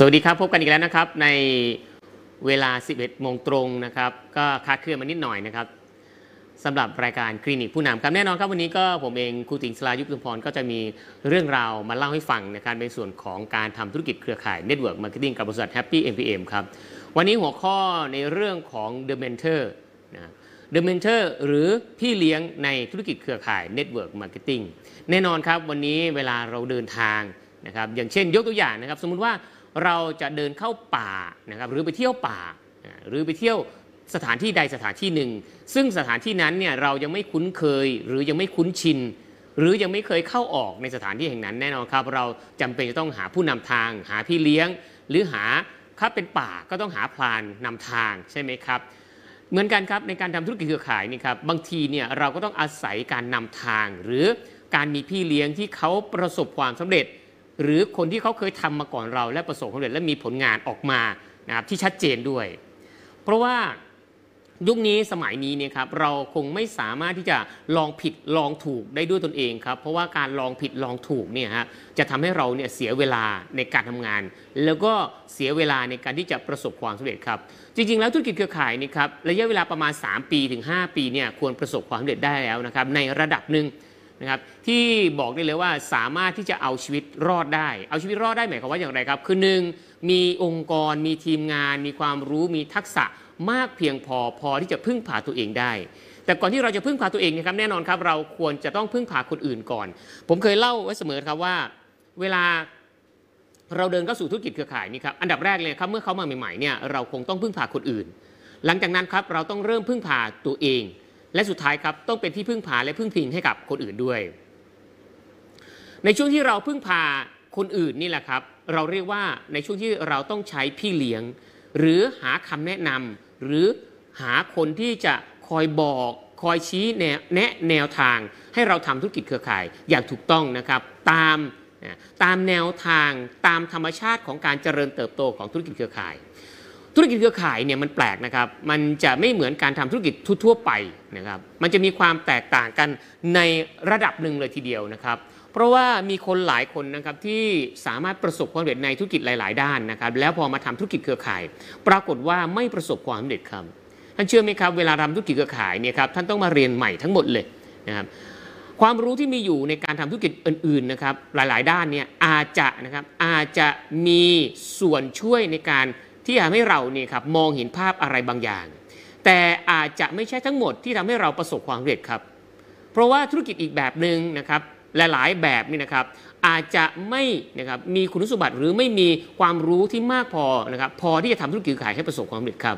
สวัสดีครับ พบกันอีกแล้วนะครับในเวลา 11 โมงตรงนะครับ ก็คาดเคลื่อนมานิดหน่อยนะครับสำหรับรายการคลินิกผู้นำครับแน่นอนครับวันนี้ก็ผมเองครูติงสลายุทธพรก็จะมีเรื่องราวมาเล่าให้ฟังนะครับในส่วนของการทำธุรกิจเครือข่าย Network Marketing กับบริษัท Happy MPM ครับวันนี้หัวข้อในเรื่องของ The Mentor นะ The Mentor หรือพี่เลี้ยงในธุรกิจเครือข่าย Network Marketing แน่นอนครับวันนี้เวลาเราเดินทางนะครับอย่างเช่นยกตัวอย่างนะครับ สมมุติว่า เราจะเดินเข้าป่านะครับหรือไปเที่ยวป่า หรือไปเที่ยวสถานที่ใดสถานที่หนึ่ง ซึ่งสถานที่นั้นเนี่ยเรายังไม่คุ้นเคยหรือยังไม่คุ้นชิน หรือยังไม่เคยเข้าออกในสถานที่แห่งนั้นแน่นอนครับ เราจำเป็นจะต้องหาผู้นำทาง หาพี่เลี้ยง หรือหาถ้าเป็นป่าก็ต้องหาพลานนำทางใช่ไหมครับเหมือนกันครับในการทำธุรกิจเครือข่ายนี่ครับบางทีเนี่ยเราก็ต้องอาศัยการนำทาง หรือการมีพี่เลี้ยงที่เขาประสบความสำเร็จ หรือคนที่เขาเคยทำมาก่อนเราและประสบความสำเร็จและมีผลงานออกมานะครับที่ชัดเจนด้วย เพราะว่ายุคนี้สมัยนี้เนี่ยครับเราคงไม่สามารถที่จะลองผิดลองถูกได้ด้วยตนเองครับเพราะว่าการลองผิดลองถูกเนี่ยฮะจะทำให้เราเนี่ยเสียเวลาในการทำงาน แล้วก็เสียเวลาในการที่จะประสบความสำเร็จครับจริง ๆ แล้วธุรกิจเครือข่ายนี่ครับระยะเวลาประมาณ 3 ปีถึง 5 ปีเนี่ยควรประสบความสำเร็จได้แล้วนะครับในระดับหนึ่ง นะครับที่บอกได้เลยว่าสามารถที่จะเอาชีวิตรอดได้ เอาชีวิตรอดได้หมายความว่าอย่างไรครับ คือหนึ่งมีองค์กร มีทีมงาน มีความรู้มีทักษะมากเพียงพอพอที่จะพึ่งพาตัวเองได้ แต่ก่อนที่เราจะพึ่งพาตัวเองนะครับแน่นอนครับเราควรจะต้องพึ่งพาคนอื่นก่อน ผมเคยเล่าไว้เสมอครับว่า เวลาเราเดินเข้าสู่ธุรกิจเครือข่ายนี่ครับอันดับแรกเลยครับเมื่อเขามาใหม่ๆเนี่ยเราคงต้องพึ่งพาคนอื่น หลังจากนั้นครับเราต้องเริ่มพึ่งพาตัวเอง และสุดท้ายครับต้องเป็นที่พึ่งพาและพึ่งพิงให้กับคนอื่นด้วย ในช่วงที่เราพึ่งพาคนอื่นนี่แหละครับ เราเรียกว่าในช่วงที่เราต้องใช้พี่เลี้ยง หรือหาคำแนะนำหรือหาคนที่จะคอยบอกคอยชี้แนะแนวทาง ให้เราทำธุรกิจเครือข่ายอย่างถูกต้องนะครับ ตามตามแนวทางตามธรรมชาติของการเจริญเติบโตของธุรกิจเครือข่าย ธุรกิจเครือข่ายเนี่ยมันแปลกนะครับ มันจะไม่เหมือนการทำธุรกิจทั่วไปนะครับ มันจะมีความแตกต่างกันในระดับหนึ่งเลยทีเดียวนะครับ เพราะว่ามีคนหลายคนนะครับที่สามารถประสบความสำเร็จในธุรกิจหลาย ๆ ด้านนะครับ แล้วพอมาทำธุรกิจเครือข่าย ปรากฏว่าไม่ประสบความสำเร็จครับ ท่านเชื่อไหมครับ เวลาทำธุรกิจเครือข่ายเนี่ยครับท่านต้องมาเรียนใหม่ทั้งหมดเลยนะครับความรู้ที่มีอยู่ในการทำธุรกิจอื่นๆนะครับหลายๆ ด้านเนี่ยอาจจะนะครับอาจจะมีส่วนช่วยในการ ที่ทำให้เราเนี่ยครับมองเห็นภาพอะไรบางอย่าง แต่อาจจะไม่ใช่ทั้งหมดที่ทำให้เราประสบความสำเร็จครับ เพราะว่าธุรกิจอีกแบบหนึ่งนะครับหลายๆแบบนี่นะครับอาจจะไม่นะครับมีคุณสมบัติหรือไม่มีความรู้ที่มากพอนะครับพอที่จะทำธุรกิจขายให้ประสบความสำเร็จครับ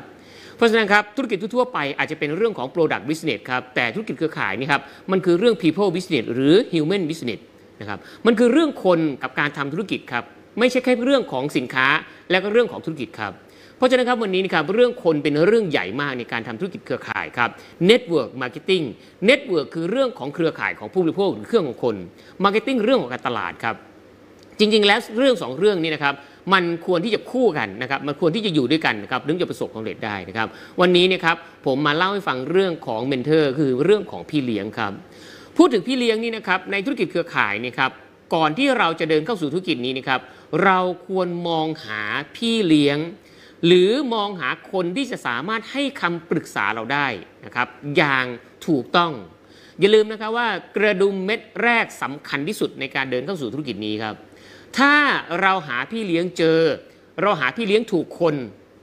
เพราะฉะนั้นครับธุรกิจทั่วไปอาจจะเป็นเรื่องของ product business ครับแต่ธุรกิจเครือข่ายนี่ครับมันคือเรื่อง people business หรือ human business นะครับมันคือเรื่องคนกับการทำธุรกิจครับ ไม่ใช่แค่เรื่องของสินค้าและก็เรื่องของธุรกิจครับเพราะฉะนั้นครับวันนี้นะครับเรื่องคนเป็นเรื่องใหญ่มากในการทำธุรกิจเครือข่ายครับ Network Marketing Network คือเรื่องของเครือข่ายของผู้บริโภคหรือเครื่องของคน Marketing เรื่องของการตลาดครับจริง ๆ แล้วเรื่องสองเรื่องนี้นะครับมันควรที่จะคู่กันนะครับมันควรที่จะอยู่ด้วยกันนะครับถึงจะประสบความสำเร็จได้นะครับวันนี้นะครับผมมาเล่าให้ฟังเรื่องของเมนเทอร์คือเรื่องของพี่เลี้ยงครับพูดถึงพี่เลี้ยงนี่นะครับในธุรกิจเครือข่ายนี่ครับ ก่อนที่เราจะเดินเข้าสู่ธุรกิจนี้นะครับ เราควรมองหาพี่เลี้ยง หรือมองหาคนที่จะสามารถให้คำปรึกษาเราได้นะครับ อย่างถูกต้อง อย่าลืมนะครับว่ากระดุมเม็ดแรกสำคัญที่สุดในการเดินเข้าสู่ธุรกิจนี้ครับ ถ้าเราหาพี่เลี้ยงเจอ เราหาพี่เลี้ยงถูกคน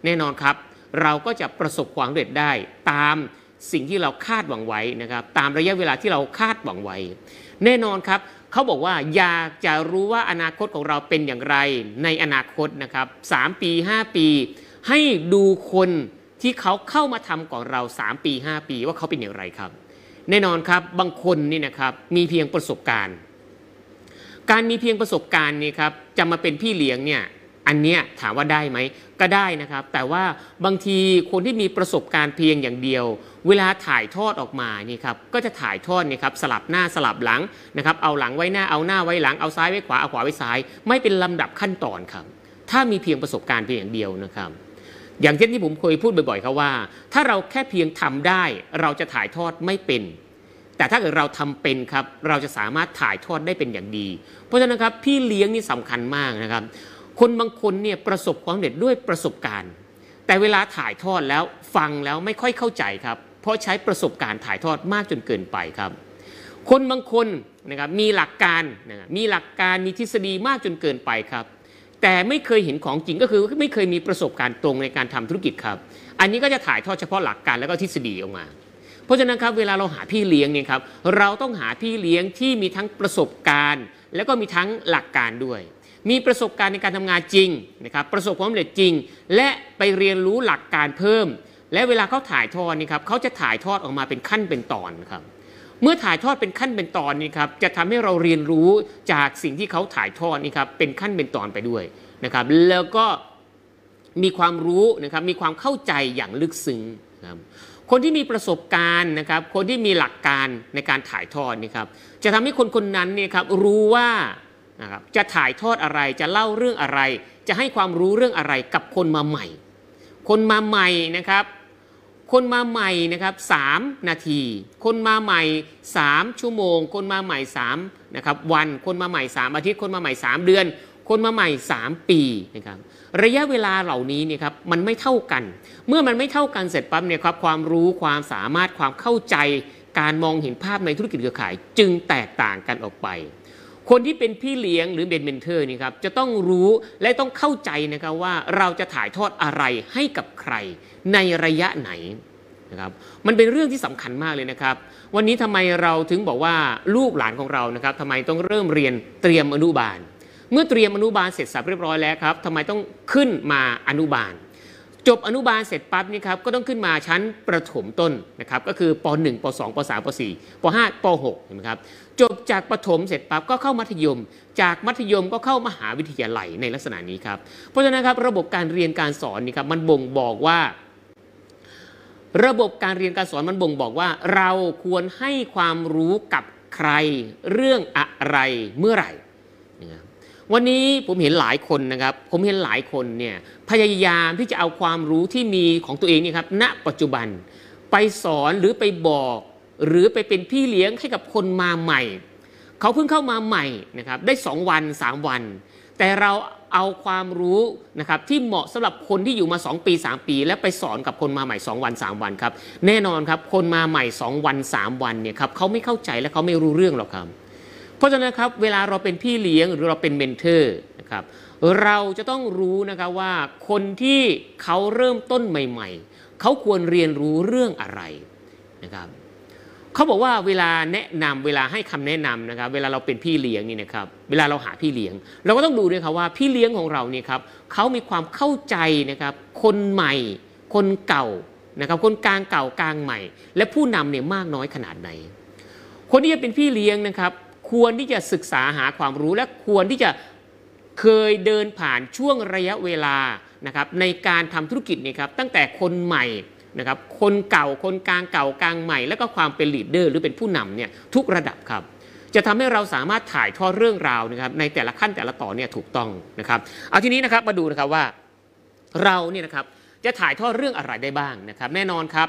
แน่นอนครับ เราก็จะประสบความสำเร็จได้ตามสิ่งที่เราคาดหวังไว้นะครับ ตามระยะเวลาที่เราคาดหวังไว้ แน่นอนครับ เขาบอกว่าอยากจะรู้ว่าอนาคตของเราเป็นอย่างไรในอนาคตนะครับ3ปี 5 ปี ให้ดูคนที่เขาเข้ามาทำก่อนเรา 3 ปี 5 ปีว่าเขาเป็นอย่างไรครับ แน่นอนครับบางคนนี่นะครับมีเพียงประสบการณ์ การมีเพียงประสบการณ์นี่ครับจะมาเป็นพี่เลี้ยงเนี่ยอันเนี้ยถามว่าได้ไหมก็ได้นะครับ แต่ว่าบางทีคนที่มีประสบการณ์เพียงอย่างเดียว เวลาถ่ายทอดออกมานี่ครับก็จะถ่ายทอดนี่ครับสลับหน้าสลับหลังนะครับเอาหลังไว้หน้าเอาหน้าไว้หลังเอาซ้ายไว้ขวาเอาขวาไว้ซ้าย ไม่เป็นลำดับขั้นตอนครับ ถ้ามีเพียงประสบการณ์เพียงอย่างเดียวนะครับอย่างเช่นที่ผมเคยพูดบ่อยๆครับว่า ถ้าเราแค่เพียงทำได้ เราจะถ่ายทอดไม่เป็น แต่ถ้าเกิดเราทำเป็นครับเราจะสามารถถ่ายทอดได้เป็นอย่างดี เพราะฉะนั้นครับพี่เลี้ยงนี่สำคัญมากนะครับ คนบางคนเนี่ยประสบความสำเร็จด้วยประสบการณ์ แต่เวลาถ่ายทอดแล้วฟังแล้วไม่ค่อยเข้าใจครับ เพราะใช้ประสบการณ์ถ่ายทอดมากจนเกินไปครับ คนบางคนนะครับมีหลักการนะมีหลักการมีทฤษฎีมากจนเกินไปครับ แต่ไม่เคยเห็นของจริงก็คือไม่เคยมีประสบการณ์ตรงในการทำธุรกิจครับ อันนี้ก็จะถ่ายทอดเฉพาะหลักการแล้วก็ทฤษฎีออกมา เพราะฉะนั้นครับเวลาเราหาพี่เลี้ยงเนี่ยครับเราต้องหาพี่เลี้ยงที่มีทั้งประสบการณ์ แล้วก็มีทั้งหลักการด้วยมีประสบการณ์ในการทำงานจริงนะครับประสบความสำเร็จจริง และไปเรียนรู้หลักการเพิ่ม และเวลาเขาถ่ายทอดนี่ครับเขาจะถ่ายทอดออกมาเป็นขั้นเป็นตอนครับ เมื่อถ่ายทอดเป็นขั้นเป็นตอนนี่ครับจะทำให้เราเรียนรู้จากสิ่งที่เขาถ่ายทอดนี่ครับเป็นขั้นเป็นตอนไปด้วยนะครับ แล้วก็มีความรู้นะครับมีความเข้าใจอย่างลึกซึ้งนะครับคนที่มีประสบการณ์นะครับ คนที่มีหลักการในการถ่ายทอดนี่ครับจะทำให้คนคนนั้นเนี่ยครับรู้ว่านะครับจะถ่ายทอดอะไรจะเล่าเรื่องอะไร จะให้ความรู้เรื่องอะไรกับคนมาใหม่ คนมาใหม่นะครับ คนมาใหม่นะครับ3นาที คนมาใหม่ 3 ชั่วโมง คนมาใหม่3นะครับวันคนมาใหม่ 3 อาทิตย์คนมาใหม่ 3 เดือน คนมาใหม่ 3 ปีนะครับระยะเวลาเหล่านี้เนี่ยครับมันไม่เท่ากัน เมื่อมันไม่เท่ากันเสร็จปั๊บเนี่ยครับความรู้ความสามารถความเข้าใจ การมองเห็นภาพในธุรกิจเครือข่าย จึงแตกต่างกันออกไป คนที่เป็นพี่เลี้ยงหรือเป็นเมนเทอร์นี่ครับจะต้องรู้และต้องเข้าใจนะครับว่าเราจะถ่ายทอดอะไรให้กับใครในระยะไหนนะครับมันเป็นเรื่องที่สำคัญมากเลยนะครับ วันนี้ทำไมเราถึงบอกว่าลูกหลานของเรานะครับทำไมต้องเริ่มเรียนเตรียมอนุบาล เมื่อเตรียมอนุบาลเสร็จสับเรียบร้อยแล้วครับทำไมต้องขึ้นมาอนุบาล จบอนุบาลเสร็จปั๊บนี่ครับก็ต้องขึ้นมาชั้นประถมต้นนะครับก็คือป .1 ป .2 ป .3 ป .4 ป .5 ป .6 เห็นไหมครับจบจากประถมเสร็จปั๊บก็เข้ามัธยม จากมัธยมก็เข้ามหาวิทยาลัยในลักษณะนี้ครับเพราะฉะนั้นครับระบบการเรียนการสอนนี่ครับมันบ่งบอกว่า ระบบการเรียนการสอนมันบ่งบอกว่า เราควรให้ความรู้กับใครเรื่องอะไรเมื่อไหร่ วันนี้ผมเห็นหลายคนนะครับ ผมเห็นหลายคนเนี่ยพยายามที่จะเอาความรู้ที่มีของตัวเองนี่ครับ ณ ปัจจุบันไปสอนหรือไปบอก หรือไปเป็นพี่เลี้ยงให้กับคนมาใหม่ เขาเพิ่งเข้ามาใหม่นะครับได้ 2 วัน 3 วัน แต่เราเอาความรู้นะครับที่เหมาะสำหรับคนที่อยู่มา 2 ปี 3 ปี และไปสอนกับคนมาใหม่ 2 วัน 3 วันครับแน่นอนครับคนมาใหม่ 2 วัน 3 วันเนี่ยครับเขาไม่เข้าใจและเขาไม่รู้เรื่องหรอกครับ เพราะฉะนั้นครับเวลาเราเป็นพี่เลี้ยงหรือเราเป็นเมนเทอร์นะครับเราจะต้องรู้นะครับว่าคนที่เขาเริ่มต้นใหม่ ๆ เขาควรเรียนรู้เรื่องอะไรนะครับเขาบอกว่าเวลาแนะนำเวลาให้คำแนะนำนะครับ เวลาเราเป็นพี่เลี้ยงนี่นะครับ เวลาเราหาพี่เลี้ยง เราก็ต้องดูด้วยครับว่าพี่เลี้ยงของเราเนี่ยครับเขามีความเข้าใจนะครับ คนใหม่ คนเก่านะครับคนกลางเก่ากลางใหม่ และผู้นำเนี่ยมากน้อยขนาดไหน คนที่จะเป็นพี่เลี้ยงนะครับ ควรที่จะศึกษาหาความรู้และควรที่จะเคยเดินผ่านช่วงระยะเวลานะครับในการทำธุรกิจนี่ครับตั้งแต่คนใหม่นะครับคนเก่าคนกลางเก่ากลางใหม่ แล้วก็ความเป็นลีดเดอร์หรือเป็นผู้นำเนี่ยทุกระดับครับ จะทำให้เราสามารถถ่ายทอดเรื่องราวนะครับในแต่ละขั้นแต่ละตอนเนี่ยถูกต้องนะครับเอาทีนี้นะครับมาดูนะครับว่าเราเนี่ยนะครับจะถ่ายทอดเรื่องอะไรได้บ้างนะครับ แน่นอนครับ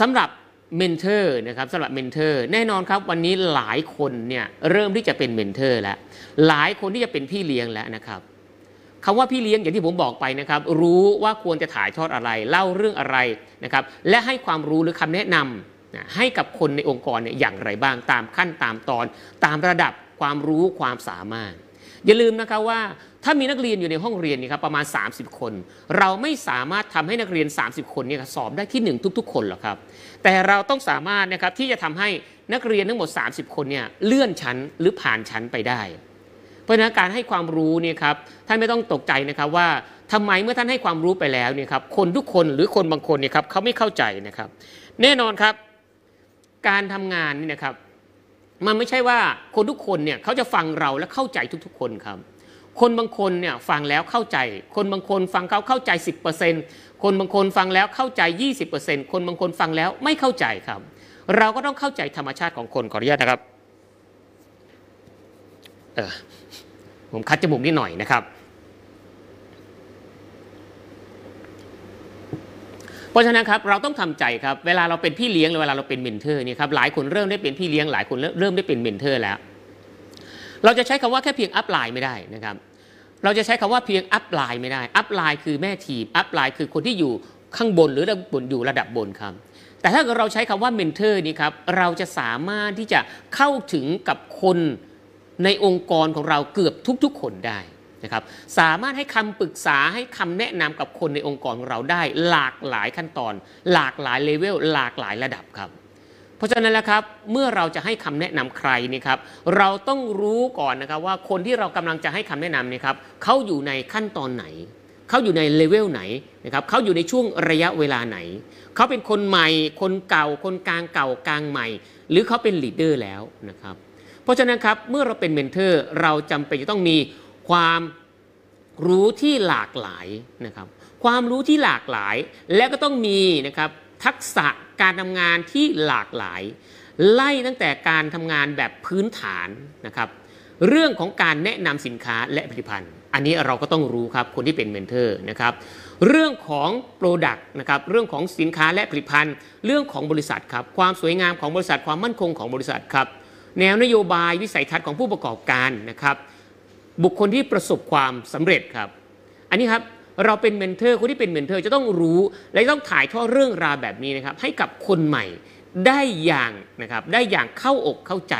สำหรับ mentor นะครับสำหรับ mentor แน่นอนครับวันนี้หลายคนเนี่ยเริ่มที่จะเป็น mentor แล้วหลายคนที่จะเป็นพี่เลี้ยงแล้วนะครับคำว่าพี่เลี้ยงอย่างที่ผมบอกไปนะครับ รู้ว่าควรจะถ่ายทอดอะไร เล่าเรื่องอะไรนะครับและให้ความรู้หรือคำแนะนำนะให้กับคนในองค์กรเนี่ยอย่างไรบ้างตามขั้นตามตอน ตามระดับความรู้ความสามารถ อย่าลืมนะครับว่า ถ้ามีนักเรียนอยู่ในห้องเรียนนี่ครับประมาณ 30 คน เราไม่สามารถทำให้นักเรียน 30 คนเนี่ยสอบได้ที่ 1 ทุก ๆ คนหรอกครับ แต่เราต้องสามารถนะครับที่จะทำให้นักเรียนทั้งหมด 30 คนเนี่ยเลื่อนชั้นหรือผ่านชั้นไปได้ เพราะฉะนั้นการให้ความรู้เนี่ยครับท่านไม่ต้องตกใจนะครับว่าทำไมเมื่อท่านให้ความรู้ไปแล้วเนี่ยครับคนทุกคนหรือคนบางคนเนี่ยครับเขาไม่เข้าใจนะครับ แน่นอนครับการทำงานนี่นะครับมันไม่ใช่ว่าคนทุกคนเนี่ยเขาจะฟังเราและเข้าใจทุกๆ คนครับ คนบางคนเนี่ยฟังแล้วเข้าใจ คนบางคนฟังเขาเข้าใจ 10%คนบางคนฟังแล้วเข้าใจ 20%คนบางคนฟังแล้วไม่เข้าใจครับ เราก็ต้องเข้าใจธรรมชาติของคนขออนุญาตนะครับเออผมคัดจมูกนิดหน่อยนะครับ เพราะฉะนั้นครับเราต้องทำใจครับ เวลาเราเป็นพี่เลี้ยงหรือเวลาเราเป็น mentor นี่ครับหลายคนเริ่มได้เป็นพี่เลี้ยงหลายคนเริ่มได้เป็น mentor แล้ว เราจะใช้คำว่าแค่เพียง upline ไม่ได้นะครับ เราจะใช้คำว่าเพียง upline ไม่ได้ upline คือแม่ทีม upline คือคนที่อยู่ข้างบนหรือระดับนอยู่ระดับบนครับแต่ถ้าเราใช้คำว่า mentor นี่ครับเราจะสามารถที่จะเข้าถึงกับคนในองค์กรของเราเกือบทุกๆ คนได้นะครับสามารถให้คำปรึกษาให้คำแนะนำกับคนในองค์กรของเราได้ หลากหลายขั้นตอน หลากหลายเลเวลหลากหลายระดับครับ เพราะฉะนั้นแล้วครับเมื่อเราจะให้คำแนะนำใครนี่ครับเราต้องรู้ก่อนนะครับว่าคนที่เรากำลังจะให้คำแนะนำนี่ครับเขาอยู่ในขั้นตอนไหนเขาอยู่ในเลเวลไหนนะครับเขาอยู่ในช่วงระยะเวลาไหนเขาเป็นคนใหม่คนเก่าคนกลางเก่ากลางใหม่ หรือเขาเป็น leader แล้วนะครับเพราะฉะนั้นครับเมื่อเราเป็น mentor เราจำเป็นจะต้องมีความรู้ที่หลากหลายนะครับความรู้ที่หลากหลาย และก็ต้องมีนะครับทักษะ การทำงานที่หลากหลาย ไล่ตั้งแต่การทำงานแบบพื้นฐานนะครับ เรื่องของการแนะนำสินค้าและผลิตภัณฑ์ อันนี้เราก็ต้องรู้ครับคนที่เป็น mentor นะครับเรื่องของ Product นะครับเรื่องของสินค้าและผลิตภัณฑ์ เรื่องของบริษัทครับความสวยงามของบริษัทความมั่นคงของบริษัทครับแนวนโยบายวิสัยทัศน์ของผู้ประกอบการนะครับ บุคคลที่ประสบความสำเร็จครับ อันนี้ครับ เราเป็น mentor คนที่เป็น mentor จะต้องรู้ และต้องถ่ายทอดเรื่องราวแบบนี้นะครับให้กับคนใหม่ได้อย่างนะครับได้อย่างเข้าอกเข้าใจ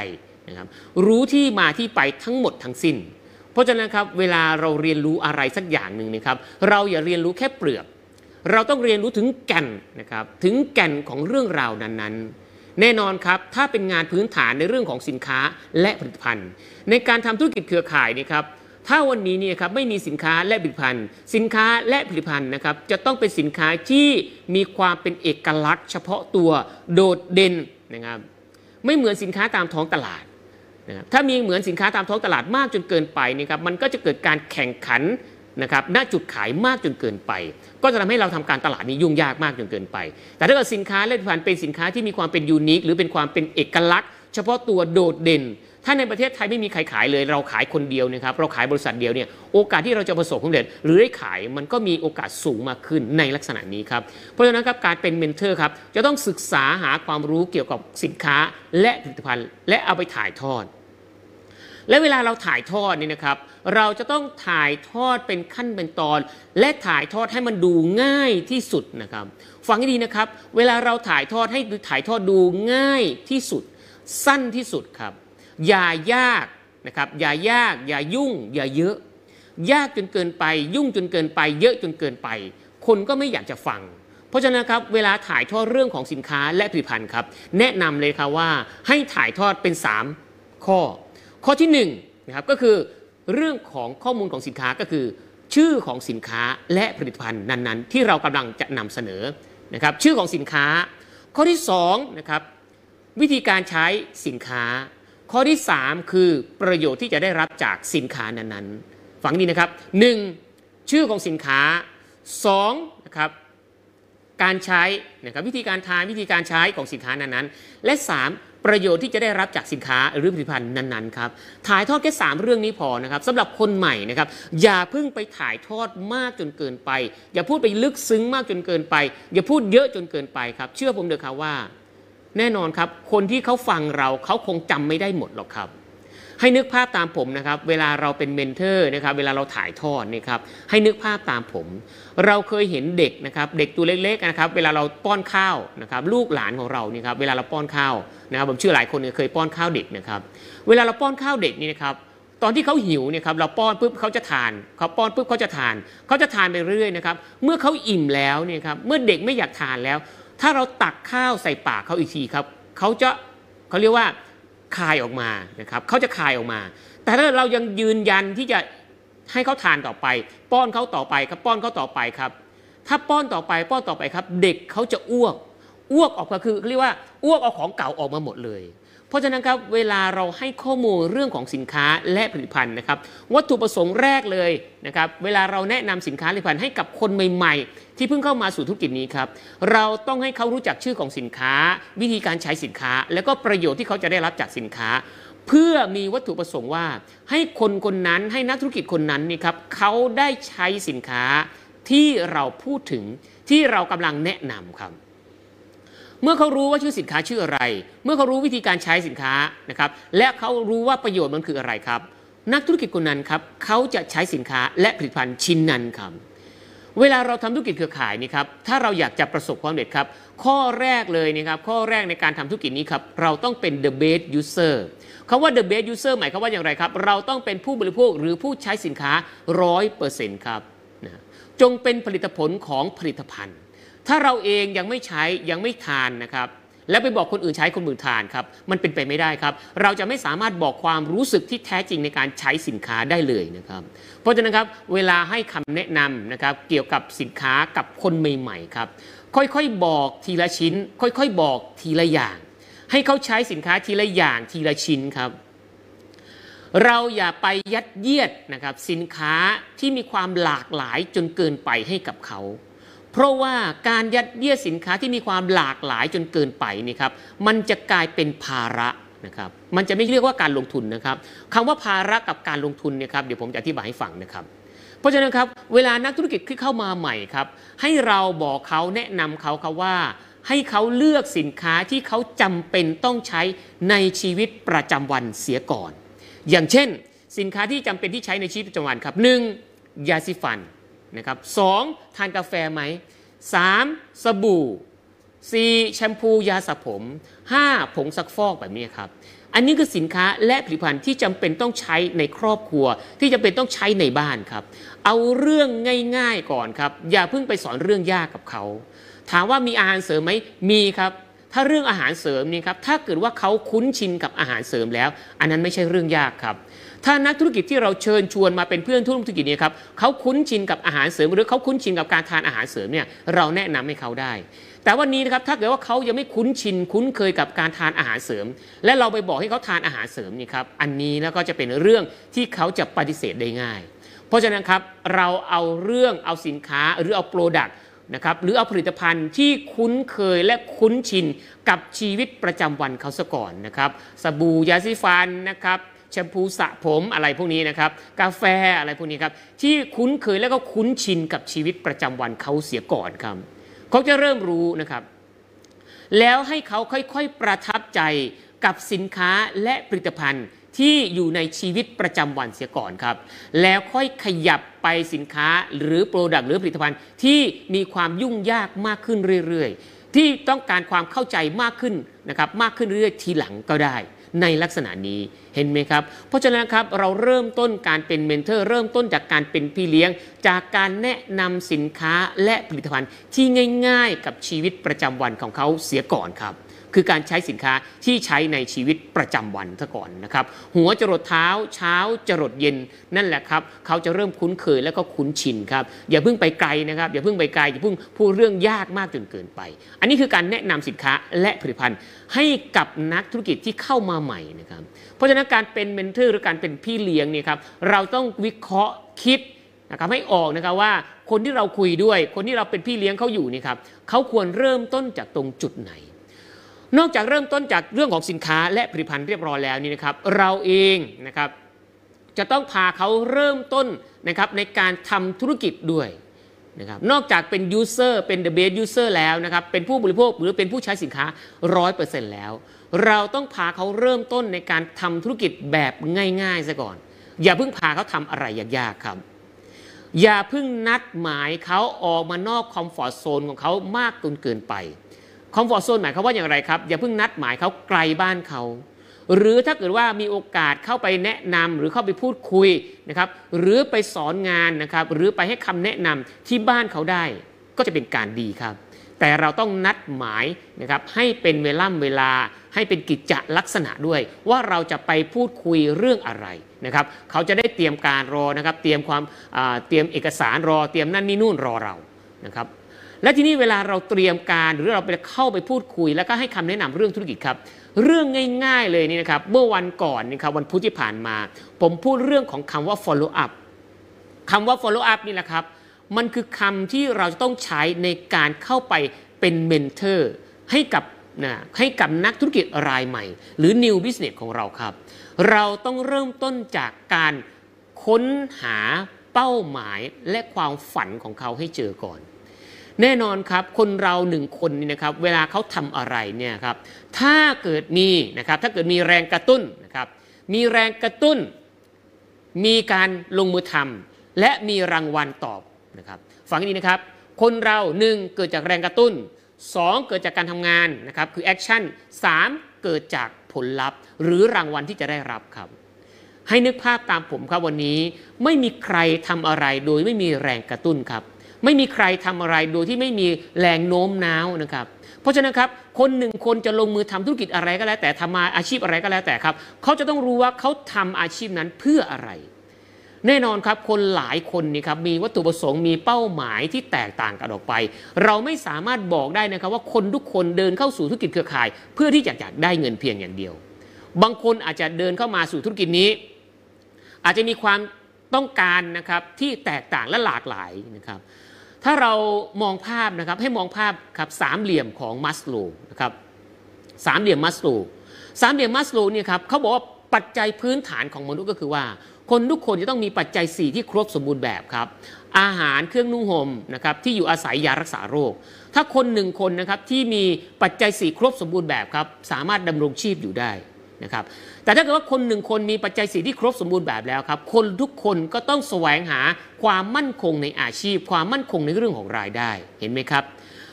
นะครับรู้ที่มาที่ไปทั้งหมดทั้งสิ้น เพราะฉะนั้นครับเวลาเราเรียนรู้อะไรสักอย่างหนึ่งนะครับเราอย่าเรียนรู้แค่เปลือกเราต้องเรียนรู้ถึงแก่นนะครับถึงแก่นของเรื่องราวนั้นๆแน่นอนครับ ถ้าเป็นงานพื้นฐานในเรื่องของสินค้าและผลิตภัณฑ์ ในการทำธุรกิจเครือข่ายนี่ครับ ถ้าวันนี้เนี่ยครับไม่มีสินค้าและผลิตภัณฑ์ สินค้าและผลิตภัณฑ์นะครับจะต้องเป็นสินค้าที่มีความเป็นเอกลักษณ์ เฉพาะตัวโดดเด่นนะครับไม่เหมือนสินค้าตามท้องตลาดนะครับถ้ามีเหมือนสินค้าตามท้องตลาดมากจนเกินไปนี่ครับมันก็จะเกิดการแข่งขันนะครับณจุดขายมากจนเกินไป ก็จะทำให้เราทำการตลาดนี้ยุ่งยากมากจนเกินไป แต่ถ้าเกิดสินค้าและผลิตภัณฑ์เป็นสินค้าที่มีความเป็นยูนิคหรือเป็นความเป็นเอกลักษณ์ เฉพาะตัวโดดเด่น ถ้าในประเทศไทยไม่มีใครขายเลย เราขายคนเดียวนะครับเราขายบริษัทเดียวเนี่ยโอกาสที่เราจะประสบความสำเร็จหรือได้ขายมันก็มีโอกาสสูงมากขึ้นในลักษณะนี้ครับเพราะฉะนั้นครับการเป็นเมนเทอร์ครับจะต้องศึกษาหาความรู้เกี่ยวกับสินค้าและผลิตภัณฑ์ และเอาไปถ่ายทอด และเวลาเราถ่ายทอดนี่นะครับเราจะต้องถ่ายทอดเป็นขั้นเป็นตอน และถ่ายทอดให้มันดูง่ายที่สุดนะครับฟังให้ดีนะครับ เวลาเราถ่ายทอดให้ถ่ายทอดดูง่ายที่สุด สั้นที่สุดครับ อย่ายากนะครับอย่ายาก อย่ายุ่ง อย่าเยอะ ยากจนเกินไป ยุ่งจนเกินไป เยอะจนเกินไป คนก็ไม่อยากจะฟัง เพราะฉะนั้นครับเวลาถ่ายทอดเรื่องของสินค้าและผลิตภัณฑ์ครับ แนะนำเลยครับว่าให้ถ่ายทอดเป็น 3 ข้อ ข้อที่1นงนะครับก็คือเรื่องของข้อมูลของสินค้าก็คือ ชื่อของสินค้าและผลิตภัณฑ์นั้นๆ ที่เรากำลังจะนำเสนอนะครับชื่อของสินค้า ข้อที่2นะครับวิธีการใช้สินค้า ข้อที่ 3 คือประโยชน์ที่จะได้รับจากสินค้านั้นๆฟังดีนะครับ 1. ชื่อของสินค้า 2. นะครับการใช้นะครับวิธีการทานวิธีการใช้ของสินค้านั้นๆ และ 3. ประโยชน์ที่จะได้รับจากสินค้าหรือผลิตภัณฑ์นั้นๆครับถ่ายทอดแค่ 3 เรื่องนี้พอนะครับสำหรับคนใหม่นะครับอย่าเพิ่งไปถ่ายทอดมากจนเกินไป อย่าพูดไปลึกซึ้งมากจนเกินไป อย่าพูดเยอะจนเกินไปครับ เชื่อผมเถอะครับว่า แน่นอนครับ คนที่เขาฟังเราเขาคงจำไม่ได้หมดหรอกครับ ให้นึกภาพตามผมนะครับ เวลาเราเป็น mentor นะครับ เวลาเราถ่ายทอดนี่ครับ ให้นึกภาพตามผม เราเคยเห็นเด็กนะครับ เด็กตัวเล็กๆนะครับ เวลาเราป้อนข้าวนะครับ ลูกหลานของเรานี่ครับ เวลาเราป้อนข้าวนะครับ ผมเชื่อหลายคนเคยป้อนข้าวเด็กนะครับ เวลาเราป้อนข้าวเด็กนี่นะครับตอนที่เขาหิวเนี่ยครับเราป้อนปุ๊บเขาจะทานเขาป้อนปุ๊บเขาจะทานเขาจะทานไปเรื่อยนะครับ เมื่อเขาอิ่มแล้วเนี่ยครับเมื่อเด็กไม่อยากทานแล้ว ถ้าเราตักข้าวใส่ปากเขาอีกทีครับเขาจะเขาเรียกว่าคายออกมานะครับเขาจะคายออกมา แต่ถ้าเรายังยืนยันที่จะให้เขาทานต่อไป ป้อนเขาต่อไปครับป้อนเขาต่อไปครับ ถ้าป้อนต่อไปป้อนต่อไปครับ เด็กเขาจะอ้วกอ้วกออกมาคือเรียกว่าอ้วกเอาของเก่าออกมาหมดเลย เพราะฉะนั้นครับเวลาเราให้ข้อมูลเรื่องของสินค้าและผลิตภัณฑ์นะครับวัตถุประสงค์แรกเลยนะครับเวลาเราแนะนำสินค้าผลิตภัณฑ์ให้กับคนใหม่ ๆ ที่เพิ่งเข้ามาสู่ธุรกิจนี้ครับเราต้องให้เขารู้จักชื่อของสินค้า วิธีการใช้สินค้า แล้วก็ประโยชน์ที่เขาจะได้รับจากสินค้าเพื่อมีวัตถุประสงค์ว่า ให้คนคนนั้นให้นักธุรกิจคนนั้นนี่ครับเขาได้ใช้สินค้าที่เราพูดถึงที่เรากำลังแนะนำครับ เมื่อเขารู้ว่าชื่อสินค้าชื่ออะไร เมื่อเขารู้วิธีการใช้สินค้านะครับ และเขารู้ว่าประโยชน์มันคืออะไรครับ นักธุรกิจคนนั้นครับเขาจะใช้สินค้าและผลิตภัณฑ์ชิ้นนั้นครับเวลาเราทำธุรกิจเครือข่ายนี่ครับ ถ้าเราอยากจะประสบความสำเร็จครับ ข้อแรกเลยนะครับ ข้อแรกในการทำธุรกิจนี้ครับ เราต้องเป็น the best user คำว่า the best user หมายความว่าอย่างไรครับ เราต้องเป็นผู้บริโภคหรือผู้ใช้สินค้าร้อยเปอร์เซ็นต์ครับนะจงเป็นผลิตผลของผลิตภัณฑ์ ถ้าเราเองยังไม่ใช้ยังไม่ทานนะครับ แล้วไปบอกคนอื่นใช้คนอื่นทานครับ มันเป็นไปไม่ได้ครับ เราจะไม่สามารถบอกความรู้สึกที่แท้จริงในการใช้สินค้าได้เลยนะครับ เพราะฉะนั้นครับเวลาให้คำแนะนำนะครับ เกี่ยวกับสินค้ากับคนใหม่ๆครับ ค่อยๆบอกทีละชิ้น ค่อยๆบอกทีละอย่าง ให้เขาใช้สินค้าทีละอย่างทีละชิ้นครับเราอย่าไปยัดเยียดนะครับสินค้าที่มีความหลากหลายจนเกินไปให้กับเขา เพราะว่าการยัดเยียดสินค้าที่มีความหลากหลายจนเกินไปนี่ครับมันจะกลายเป็นภาระนะครับมันจะไม่เรียกว่าการลงทุนนะครับคำว่าภาระกับการลงทุนเนี่ยครับเดี๋ยวผมจะอธิบายให้ฟังนะครับเพราะฉะนั้นครับเวลานักธุรกิจที่เข้ามาใหม่ครับให้เราบอกเขาแนะนำเขาครับว่า ให้เขาเลือกสินค้าที่เขาจำเป็นต้องใช้ในชีวิตประจำวันเสียก่อน อย่างเช่น สินค้าที่จำเป็นที่ใช้ในชีวิตประจำวันครับ 1. ยาสีฟัน นะครับสทานกาแฟไหม 3. สบู่ 4. แชมพูยาสระผม 5. ผงซักฟอกแบบนี้ครับ อันนี้คือสินค้าและผลิตภัณฑ์ที่จำเป็นต้องใช้ในครอบครัว ที่จำเป็นต้องใช้ในบ้านครับ เอาเรื่องง่ายๆก่อนครับ อย่าเพิ่งไปสอนเรื่องยากกับเขา ถามว่ามีอาหารเสริมไหมมีครับถ้าเรื่องอาหารเสริมนี่ครับถ้าเกิดว่าเขาคุ้นชินกับอาหารเสริมแล้ว อันนั้นไม่ใช่เรื่องยากครับ ถ้านักธุรกิจที่เราเชิญชวนมาเป็นเพื่อนธุรกิจเนี่ยครับเขาคุ้นชินกับอาหารเสริมหรือเขาคุ้นชินกับการทานอาหารเสริมเนี่ยเราแนะนำให้เขาได้ แต่วันนี้นะครับถ้าเกิดว่าเขายังไม่คุ้นชินคุ้นเคยกับการทานอาหารเสริม และเราไปบอกให้เขาทานอาหารเสริมนี่ครับอันนี้แล้วก็จะเป็นเรื่องที่เขาจะปฏิเสธได้ง่าย เพราะฉะนั้นครับเราเอาเรื่องเอาสินค้าหรือเอาโปรดักต์นะครับหรือเอาผลิตภัณฑ์ที่คุ้นเคยและคุ้นชินกับชีวิตประจำวันเขาซะก่อนนะครับสบู่ยาสีฟันนะครับ แชมพูสระผมอะไรพวกนี้นะครับ กาแฟอะไรพวกนี้ครับ ที่คุ้นเคยและก็คุ้นชินกับชีวิตประจำวันเขาเสียก่อนครับ เขาจะเริ่มรู้นะครับ แล้วให้เขาค่อยๆประทับใจกับสินค้าและผลิตภัณฑ์ที่อยู่ในชีวิตประจำวันเสียก่อนครับ แล้วค่อยขยับไปสินค้าหรือ product หรือผลิตภัณฑ์ที่มีความยุ่งยากมากขึ้นเรื่อยๆ ที่ต้องการความเข้าใจมากขึ้นนะครับมากขึ้นเรื่อยๆทีหลังก็ได้ ในลักษณะนี้เห็นไหมครับ เพราะฉะนั้นครับเราเริ่มต้นการเป็น mentor เริ่มต้นจากการเป็นพี่เลี้ยง จากการแนะนำสินค้าและผลิตภัณฑ์ที่ง่าย ๆ กับชีวิตประจำวันของเขาเสียก่อนครับ คือการใช้สินค้าที่ใช้ในชีวิตประจำวันซะก่อนนะครับ หัวจรดเท้าเช้าจรดเย็นนั่นแหละครับเขาจะเริ่มคุ้นเคยแล้วก็คุ้นชินครับอย่าเพิ่งไปไกลนะครับอย่าเพิ่งไปไกลอย่าเพิ่งพูดเรื่องยากมากจนเกินไป อันนี้คือการแนะนำสินค้าและผลิตภัณฑ์ ให้กับนักธุรกิจที่เข้ามาใหม่นะครับเพราะฉะนั้นการเป็น mentor หรือการเป็นพี่เลี้ยงเนี่ยครับเราต้องวิเคราะห์คิดนะครับให้ออกนะครับว่าคนที่เราคุยด้วย คนที่เราเป็นพี่เลี้ยงเขาอยู่นี่ครับเขาควรเริ่มต้นจากตรงจุดไหน นอกจากเริ่มต้นจากเรื่องของสินค้าและผลิตภัณฑ์เรียบร้อยแล้วนี่นะครับ เราเองนะครับจะต้องพาเขาเริ่มต้นนะครับในการทำธุรกิจด้วยนะครับนอกจากเป็นยูเซอร์เป็น the base user แล้วนะครับเป็นผู้บริโภคหรือเป็นผู้ใช้สินค้า 100%แล้ว เราต้องพาเขาเริ่มต้นในการทำธุรกิจแบบง่ายๆซะก่อน อย่าเพิ่งพาเขาทำอะไรยากๆครับ อย่าเพิ่งนัดหมายเขาออกมานอก comfort zone ของเขามากจนเกินไป comfort zone หมายความว่าอย่างไรครับ อย่าเพิ่งนัดหมายเขาไกลบ้านเขา หรือถ้าเกิดว่ามีโอกาสเข้าไปแนะนำหรือเข้าไปพูดคุยนะครับหรือไปสอนงานนะครับหรือไปให้คำแนะนำที่บ้านเขาได้ก็จะเป็นการดีครับ แต่เราต้องนัดหมายนะครับให้เป็นเวล่ำเวลาให้เป็นกิจจลักษณะด้วย ว่าเราจะไปพูดคุยเรื่องอะไรนะครับเขาจะได้เตรียมการรอนะครับเตรียมความเตรียมเอกสารรอ เตรียมนั่นนี่นู่นรอเรานะครับ และทีนี้เวลาเราเตรียมการหรือเราไปเข้าไปพูดคุย แล้วก็ให้คำแนะนำเรื่องธุรกิจครับ เรื่องง่ายๆเลยนี่นะครับเมื่อวันก่อนนะครับวันพุธที่ผ่านมา ผมพูดเรื่องของคำว่า follow up คำว่า follow up นี่แหละครับ มันคือคำที่เราจะต้องใช้ในการเข้าไปเป็นเมนเทอร์ให้กับนะให้กับนักธุรกิจรายใหม่ หรือ new business ของเราครับ เราต้องเริ่มต้นจากการค้นหาเป้าหมายและความฝันของเขาให้เจอก่อน แน่นอนครับคนเราหนึ่งคนนี่นะครับเวลาเขาทำอะไรเนี่ยครับถ้าเกิดมีนะครับถ้าเกิดมีแรงกระตุ้นนะครับมีแรงกระตุ้น มีการลงมือทำและมีรางวัลตอบนะครับฟังให้ดีนะครับ คนเราหนึ่งเกิดจากแรงกระตุ้น 2 เกิดจากการทำงานนะครับคือแอคชั่น3เกิดจากผลลัพธ์ หรือรางวัลที่จะได้รับครับให้นึกภาพตามผมครับวันนี้ไม่มีใครทำอะไรโดยไม่มีแรงกระตุ้นครับ ไม่มีใครทำอะไรโดยที่ไม่มีแรงโน้มน้าวนะครับ เพราะฉะนั้นครับคนหนึ่งคนจะลงมือทำธุรกิจอะไรก็แล้วแต่ทำมาอาชีพอะไรก็แล้วแต่ครับเขาจะต้องรู้ว่าเขาทำอาชีพนั้นเพื่ออะไร แน่นอนครับคนหลายคนนี่ครับมีวัตถุประสงค์มีเป้าหมายที่แตกต่างกันออกไป เราไม่สามารถบอกได้นะครับว่าคนทุกคนเดินเข้าสู่ธุรกิจเครือข่าย เพื่อที่จะอยากได้เงินเพียงอย่างเดียว บางคนอาจจะเดินเข้ามาสู่ธุรกิจนี้ อาจจะมีความต้องการนะครับที่แตกต่างและหลากหลายนะครับ ถ้าเรามองภาพนะครับให้มองภาพครับสามเหลี่ยมของมัสโลนะครับสามเหลี่ยมมัสโลสามเหลี่ยมมัสโลเนี่ยครับเขาบอกว่าปัจจัยพื้นฐานของมนุษย์ก็คือว่า คนทุกคนจะต้องมีปัจจัย 4 ที่ครบสมบูรณ์แบบครับ อาหารเครื่องนุ่งห่มนะครับที่อยู่อาศัยยารักษาโรค ถ้าคนหนึ่งคนนะครับที่มีปัจจัย 4 ครบสมบูรณ์แบบครับสามารถดำรงชีพอยู่ได้ นะครับแต่ถ้าเกิดว่าคนหนึ่งคนมีปัจจัยสีที่ครบสมบูรณ์แบบแล้วครับ คนทุกคนก็ต้องแสวงหาความมั่นคงในอาชีพ ความมั่นคงในเรื่องของรายได้เห็นไหมครับ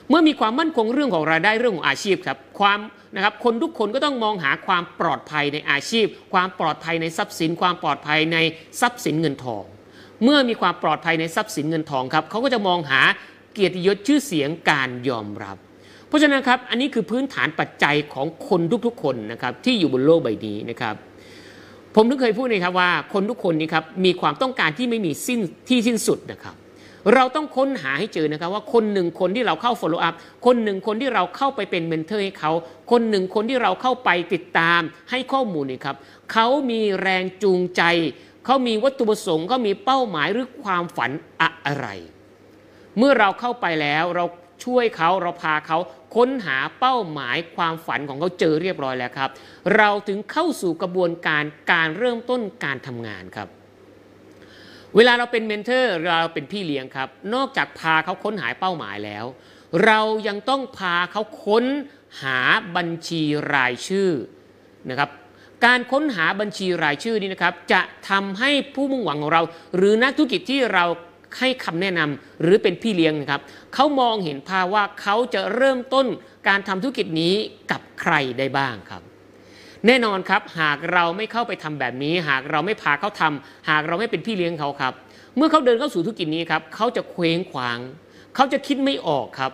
เมื่อมีความมั่นคงเรื่องของรายได้เรื่องของอาชีพครับความนะครับคนทุกคนก็ต้องมองหาความปลอดภัยในอาชีพ ความปลอดภัยในทรัพย์สิน ความปลอดภัยในทรัพย์สินเงินทอง เมื่อมีความปลอดภัยในทรัพย์สินเงินทองครับเขาก็จะมองหาเกียรติยศชื่อเสียงการยอมรับ เพราะฉะนั้นครับอันนี้คือพื้นฐานปัจจัยของคนทุกๆคนนะครับที่อยู่บนโลกใบนี้นะครับ ผมนึกเคยพูดนะครับว่าคนทุกคนนี้ครับมีความต้องการที่ไม่มีสิ้นที่สิ้นสุดนะครับ เราต้องค้นหาให้เจอนะครับว่าคนหนึ่งคนที่เราเข้า follow up คนหนึ่งคนที่เราเข้าไปเป็นเมนเทอร์ให้เขา คนหนึ่งคนที่เราเข้าไปติดตามให้ข้อมูลนี่ครับเขามีแรงจูงใจเขามีวัตถุประสงค์เขามีเป้าหมายหรือความฝันอะไร เมื่อเราเข้าไปแล้วเรา ช่วยเขาเราพาเขาค้นหาเป้าหมายความฝันของเขาเจอเรียบร้อยแล้วครับ เราถึงเข้าสู่กระบวนการการเริ่มต้นการทำงานครับ เวลาเราเป็นเมนเทอร์เราเป็นพี่เลี้ยงครับ นอกจากพาเขาค้นหาเป้าหมายแล้ว เรายังต้องพาเขาค้นหาบัญชีรายชื่อนะครับการค้นหาบัญชีรายชื่อนี้นะครับจะทำให้ผู้มุ่งหวังของเรา หรือนักธุรกิจที่เรา ให้คำแนะนำหรือเป็นพี่เลี้ยงนะครับเขามองเห็นภาพว่าเขาจะเริ่มต้นการทำธุรกิจนี้กับใครได้บ้างครับ แน่นอนครับหากเราไม่เข้าไปทำแบบนี้ หากเราไม่พาเขาทำหากเราไม่เป็นพี่เลี้ยงเขาครับ เมื่อเขาเดินเข้าสู่ธุรกิจนี้ครับเขาจะเคว้งคว้างเขาจะคิดไม่ออกครับ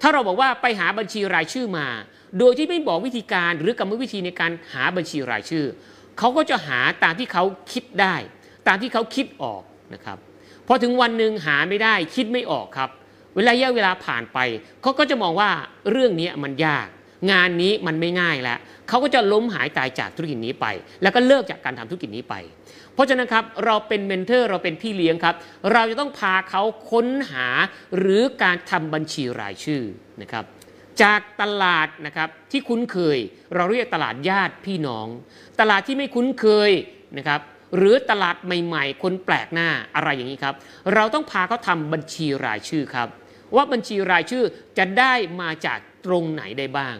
ถ้าเราบอกว่าไปหาบัญชีรายชื่อมา โดยที่ไม่บอกวิธีการหรือกรรมวิธีในการหาบัญชีรายชื่อเขาก็จะหาตามที่เขาคิดได้ ตามที่เขาคิดออกนะครับ พอถึงวันหนึ่งหาไม่ได้คิดไม่ออกครับ เวลาระยะเวลาผ่านไปเขาก็จะมองว่าเรื่องนี้มันยาก งานนี้มันไม่ง่ายแล้วเขาก็จะล้มหายตายจากธุรกิจนี้ไป แล้วก็เลิกจากการทำธุรกิจนี้ไป เพราะฉะนั้นครับเราเป็นเมนเทอร์เราเป็นพี่เลี้ยงครับ เราจะต้องพาเขาค้นหาหรือการทำบัญชีรายชื่อนะครับจากตลาดนะครับที่คุ้นเคย เราเรียกตลาดญาติพี่น้อง ตลาดที่ไม่คุ้นเคยนะครับ หรือตลาดใหม่ๆ คนแปลกหน้าอะไรอย่างนี้ครับ เราต้องพาเขาทำบัญชีรายชื่อครับ ว่าบัญชีรายชื่อจะได้มาจากตรงไหนได้บ้าง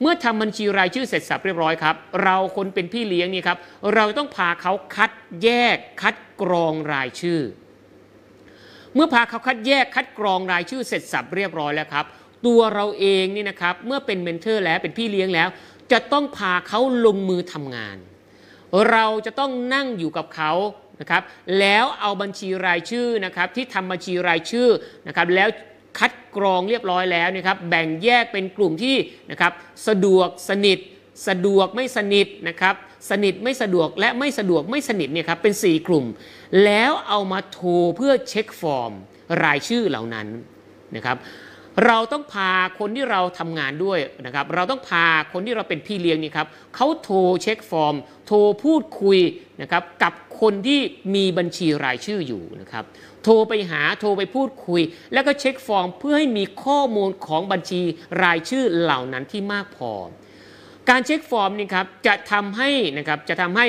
เมื่อทำบัญชีรายชื่อเสร็จสับเรียบร้อยครับ เราคนเป็นพี่เลี้ยงนี่ครับ เราต้องพาเขาคัดแยกคัดกรองรายชื่อ เมื่อพาเขาคัดแยกคัดกรองรายชื่อเสร็จสับเรียบร้อยแล้วครับตัวเราเองนี่นะครับเมื่อเป็นเมนเทอร์แล้วเป็นพี่เลี้ยงแล้ว จะต้องพาเขาลงมือทำงาน เราจะต้องนั่งอยู่กับเขานะครับ แล้วเอาบัญชีรายชื่อนะครับที่ทำบัญชีรายชื่อนะครับ แล้วคัดกรองเรียบร้อยแล้วนะครับ แบ่งแยกเป็นกลุ่มที่นะครับ สะดวกสนิท สะดวกไม่สนิทนะครับ สนิทไม่สะดวกและไม่สะดวกไม่สนิทเนี่ยครับเป็น 4 กลุ่ม แล้วเอามาโทรเพื่อเช็คฟอร์มรายชื่อเหล่านั้นนะครับ เราต้องพาคนที่เราทำงานด้วยนะครับเราต้องพาคนที่เราเป็นพี่เลี้ยงนี่ครับเขาโทร check form โทรพูดคุยนะครับกับคนที่มีบัญชีรายชื่ออยู่นะครับโทรไปหาโทรไปพูดคุย แล้วก็ check form เพื่อให้มีข้อมูลของบัญชีรายชื่อเหล่านั้นที่มากพอ การ check form นี่ครับจะทำให้นะครับจะทำให้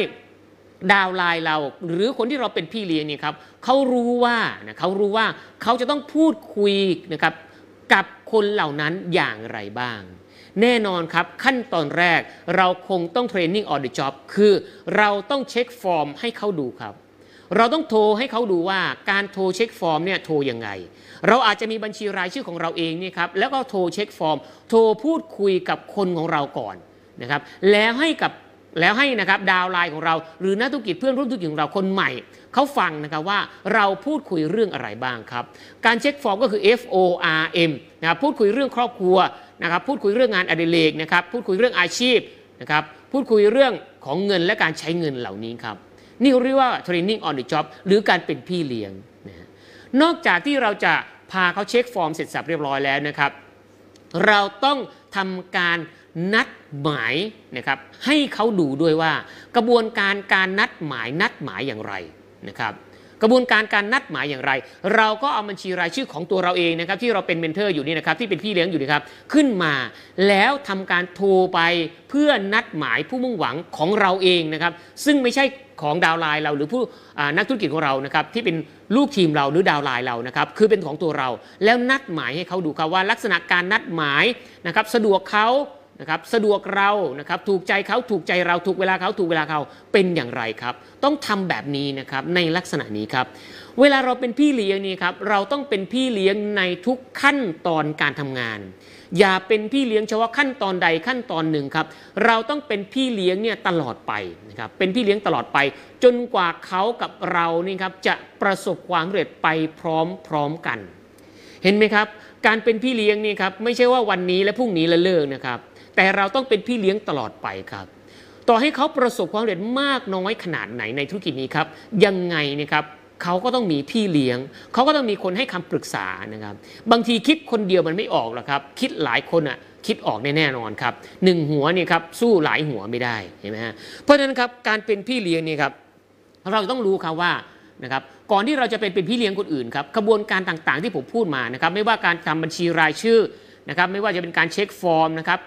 downline เราหรือคนที่เราเป็นพี่เลี้ยงนี่ครับเขารู้ว่านะเขารู้ว่าเขาจะต้องพูดคุยนะครับ กับคนเหล่านั้นอย่างไรบ้าง แน่นอนครับขั้นตอนแรกเราคงต้อง training on the job คือเราต้อง check form ให้เขาดูครับ เราต้องโทรให้เขาดูว่าการโทร check form เนี่ยโทรยังไง เราอาจจะมีบัญชีรายชื่อของเราเองนี่ครับแล้วก็โทร check form โทรพูดคุยกับคนของเราก่อนนะครับแล้วให้กับ แล้วให้นะครับ downline ของเรา หรือนักธุรกิจเพื่อนร่วมธุรกิจของเราคนใหม่เขาฟังนะครับว่าเราพูดคุยเรื่องอะไรบ้างครับ การเช็คฟอร์มก็คือ F O R M นะครับพูดคุยเรื่องครอบครัวนะครับพูดคุยเรื่องงานอดิเรกนะครับพูดคุยเรื่องอาชีพนะครับพูดคุยเรื่องของเงินและการใช้เงินเหล่านี้ครับนี่เรียกว่า training on the job หรือการเป็นพี่เลี้ยงนะนอกจากที่เราจะพาเขาเช็คฟอร์มเสร็จสับเรียบร้อยแล้วนะครับ เราต้องทำการ นัดหมายนะครับให้เขาดูด้วยว่ากระบวนการการนัดหมายนัดหมายอย่างไรนะครับกระบวนการการนัดหมายอย่างไร เราก็เอาบัญชีรายชื่อของตัวเราเองนะครับที่เราเป็น mentor อยู่นี่นะครับที่เป็นพี่เลี้ยงอยู่นี่ครับขึ้นมาแล้วทำการโทรไปเพื่อนัดหมายผู้มุ่งหวังของเราเองนะครับซึ่งไม่ใช่ของ downline เราหรือผู้นักธุรกิจของเรานะครับที่เป็นลูกทีมเราหรือ downline เรานะครับคือเป็นของตัวเรา แล้วนัดหมายให้เขาดูครับว่าลักษณะการนัดหมายนะครับสะดวกเขา นะครับสะดวกเรานะครับถูกใจเขาถูกใจเราถูกเวลาเขาถูกเวลาเขาเป็นอย่างไรครับ ต้องทำแบบนี้นะครับในลักษณะนี้ครับเวลาเราเป็นพี่เลี้ยงนี่ครับเราต้องเป็นพี่เลี้ยงในทุกขั้นตอนการทำงาน อย่าเป็นพี่เลี้ยงเฉพาะขั้นตอนใดขั้นตอนหนึ่งครับเราต้องเป็นพี่เลี้ยงเนี่ยตลอดไปนะครับเป็นพี่เลี้ยงตลอดไป จนกว่าเขากับเรานี่ครับจะประสบความสำเร็จไปพร้อมๆกัน เห็นไหมครับ การเป็นพี่เลี้ยงนี่ครับไม่ใช่ว่าวันนี้และพรุ่งนี้ละเลิกนะครับ แต่เราต้องเป็นพี่เลี้ยงตลอดไปครับ ต่อให้เขาประสบความสำเร็จมากน้อยขนาดไหนในธุรกิจนี้ครับ ยังไงนะครับเขาก็ต้องมีพี่เลี้ยง เขาก็ต้องมีคนให้คำปรึกษานะครับ บางทีคิดคนเดียวมันไม่ออกหรอกครับ คิดหลายคนอะคิดออกแน่นอนครับหนึ่งหัวนี่ครับสู้หลายหัวไม่ได้เห็นไหมฮะเพราะฉะนั้นครับการเป็นพี่เลี้ยงนี่ครับเราต้องรู้ครับว่านะครับก่อนที่เราจะเป็นเป็นพี่เลี้ยงคนอื่นครับกระบวนการต่างๆที่ผมพูดมานะครับไม่ว่าการทำบัญชีรายชื่อนะครับไม่ว่าจะเป็นการเช็คฟอร์มนะครับ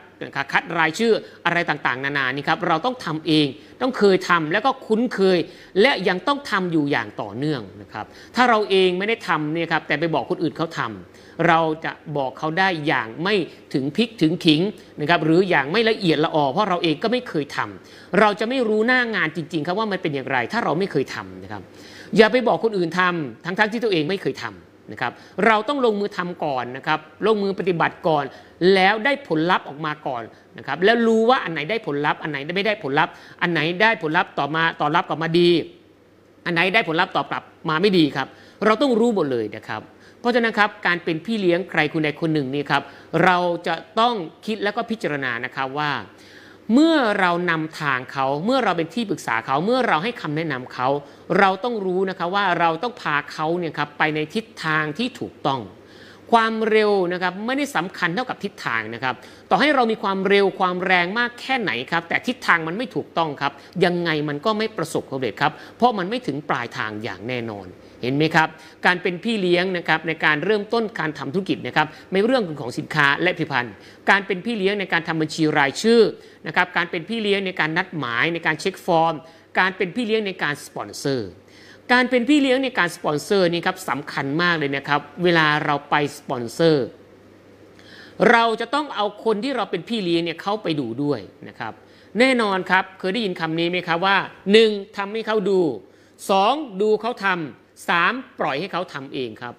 คัดรายชื่ออะไรต่างๆ นานานี่ครับเราต้องทำเองต้องเคยทำแล้วก็คุ้นเคย และยังต้องทำอยู่อย่างต่อเนื่องนะครับ ถ้าเราเองไม่ได้ทำเนี่ยครับแต่ไปบอกคนอื่นเขาทำเราจะบอกเขาได้อย่างไม่ถึงพริกถึงขิงนะครับหรืออย่างไม่ละเอียดละออเพราะเราเองก็ไม่เคยทำเราจะไม่รู้หน้างานจริง ๆ ครับว่ามันเป็นอย่างไร ถ้าเราไม่เคยทำนะครับ อย่าไปบอกคนอื่นทำทั้งๆที่ตัวเองไม่เคยทำ นะครับเราต้องลงมือทำก่อนนะครับลงมือปฏิบัติก่อน แล้วได้ผลลัพธ์ออกมาก่อนนะครับแล้วรู้ว่าอันไหนได้ผลลัพธ์อันไหนไม่ได้ผลลัพธ์อันไหนได้ผลลัพธ์ต่อมาตอบรับกลับมาดี อันไหนได้ผลลัพธ์ตอบกลับมาไม่ดีครับ เราต้องรู้หมดเลยนะครับเพราะฉะนั้นครับการเป็นพี่เลี้ยงใครคนใดคนหนึ่งนี่ครับเราจะต้องคิดแล้วก็พิจารณานะครับว่า เมื่อเรานำทางเขาเมื่อเราเป็นที่ปรึกษาเขาเมื่อเราให้คำแนะนำเขา เราต้องรู้นะคะว่าเราต้องพาเขาเนี่ยครับไปในทิศทางที่ถูกต้อง ความเร็วนะครับไม่ได้สำคัญเท่ากับทิศทางนะครับ ต่อให้เรามีความเร็วความแรงมากแค่ไหนครับ แต่ทิศทางมันไม่ถูกต้องครับ ยังไงมันก็ไม่ประสบความสำเร็จครับ เพราะมันไม่ถึงปลายทางอย่างแน่นอน เห็นไหมครับการเป็นพี่เลี้ยงนะครับในการเริ่มต้นการทำธุรกิจนะครับในเรื่องของสินค้าและผลิตภัณฑ์ การเป็นพี่เลี้ยงในการทำบัญชีรายชื่อนะครับการเป็นพี่เลี้ยงในการนัดหมายในการ check form การเป็นพี่เลี้ยงในการสปอนเซอร์การเป็นพี่เลี้ยงในการสปอนเซอร์นี่ครับสำคัญมากเลยนะครับ เวลาเราไปสปอนเซอร์ เราจะต้องเอาคนที่เราเป็นพี่เลี้ยงเนี่ยเขาไปดูด้วยนะครับ แน่นอนครับเคยได้ยินคำนี้ไหมครับว่า 1. ทำให้เขาดู 2. ดูเขาทำ สามปล่อยให้เขาทำเองครับ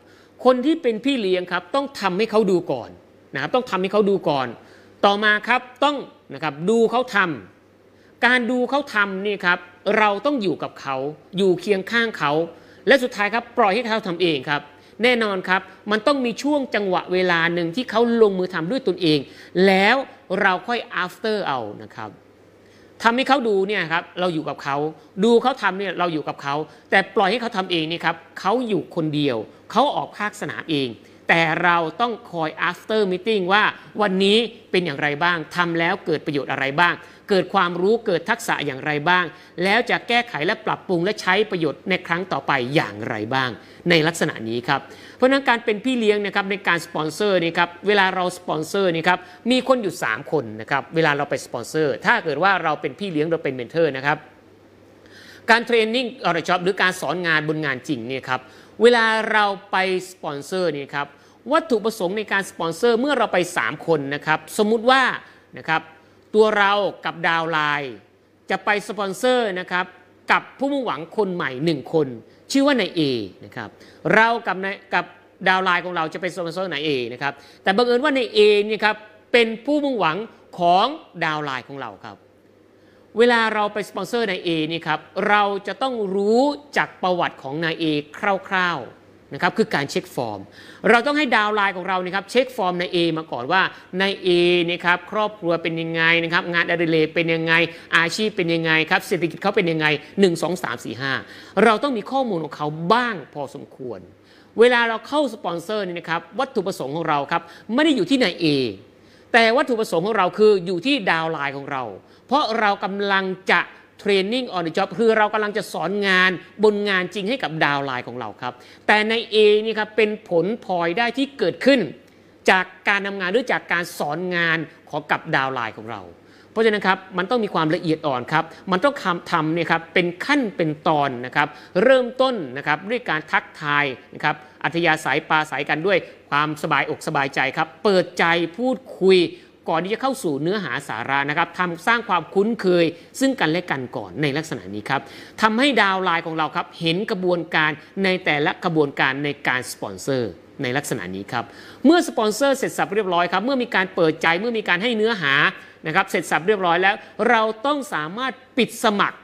คนที่เป็นพี่เลี้ยงครับต้องทำให้เขาดูก่อนนะครับต้องทำให้เขาดูก่อน ต่อมาครับต้องนะครับดูเขาทำการดูเขาทำนี่ครับเราต้องอยู่กับเขาอยู่เคียงข้างเขา และสุดท้ายครับปล่อยให้เขาทำเองครับแน่นอนครับ มันต้องมีช่วงจังหวะเวลาหนึ่งที่เขาลงมือทำด้วยตนเอง แล้วเราคอย after เอานะครับ ทำให้เขาดูเนี่ยครับเราอยู่กับเขา ดูเขาทำเนี่ยเราอยู่กับเขา แต่ปล่อยให้เขาทำเองนี่ครับเขาอยู่คนเดียว เขาออกภาคสนามเอง แต่เราต้องคอย after meeting ว่าวันนี้เป็นอย่างไรบ้างทำแล้วเกิดประโยชน์อะไรบ้าง เกิดความรู้เกิดทักษะอย่างไรบ้าง แล้วจะแก้ไขและปรับปรุงและใช้ประโยชน์ในครั้งต่อไปอย่างไรบ้าง ในลักษณะนี้ครับเพราะนั้นการเป็นพี่เลี้ยงนะครับในการสปอนเซอร์นี่ครับเวลาเราสปอนเซอร์นี่ครับมีคนอยู่ 3 คนนะครับเวลาเราไปสปอนเซอร์ถ้าเกิดว่าเราเป็นพี่เลี้ยงเราเป็น mentor นะครับการ training on the job หรือการสอนงานบนงานจริงเนี่ยครับเวลาเราไปสปอนเซอร์นี่ครับวัตถุประสงค์ในการสปอนเซอร์เมื่อเราไป 3 คนนะครับสมมุติว่านะครับ ตัวเรากับ downline จะไปสปอนเซอร์นะครับกับผู้มุ่งหวังคนใหม่1คน ชื่อว่านายเอนะครับเรากับนายกับdownline ของเราจะไปสปอนเซอร์นายเอนะครับแต่บังเอิญว่านายเอเนี่ยครับเป็นผู้มุ่งหวังของ downline ของเราครับ เวลาเราไปสปอนเซอร์นายเอนี่ครับเราจะต้องรู้จากประวัติของนายเอคร่าวๆ นะครับคือการเช็คฟอร์ม เราต้องให้ downline ของเรานี่ครับเช็คฟอร์มนายเอมาก่อนว่านายเอนี่ครับครอบครัวเป็นยังไงนะครับงานอดิเรกเป็นยังไง อาชีพเป็นยังไงครับเศรษฐกิจเขาเป็นยังไง 1 2 3 4 5 เราต้องมีข้อมูลของเขาบ้างพอสมควร เวลาเราเข้าสปอนเซอร์นี่นะครับวัตถุประสงค์ของเราครับไม่ได้อยู่ที่นายเอแต่วัตถุประสงค์ของเราคืออยู่ที่ downline ของเรา เพราะเรากำลังจะ training on the job คือเรากำลังจะสอนงานบนงานจริงให้กับ downline ของเราครับ แต่นาย A นี่ครับเป็นผลพลอยได้ที่เกิดขึ้น จากการทำงานหรือจากการสอนงานของกับ downline ของเรา เพราะฉะนั้นครับมันต้องมีความละเอียดอ่อนครับ มันต้องคำทำเนี่ยครับเป็นขั้นเป็นตอนนะครับ เริ่มต้นนะครับด้วยการทักทายนะครับอัธยาศัยปราศรัยกันด้วยความสบายอกสบายใจครับ เปิดใจพูดคุย ก่อนที่จะเข้าสู่เนื้อหาสาระนะครับทำสร้างความคุ้นเคย ซึ่งกันและกันก่อนในลักษณะนี้ครับทำให้ downline ของเราครับเห็นกระบวนการในแต่ละกระบวนการในการสปอนเซอร์ในลักษณะนี้ครับ เมื่อสปอนเซอร์เสร็จสรรพเรียบร้อยครับ เมื่อมีการเปิดใจ เมื่อมีการให้เนื้อหานะครับ เสร็จสับเรียบร้อยแล้ว เราต้องสามารถปิดสมัคร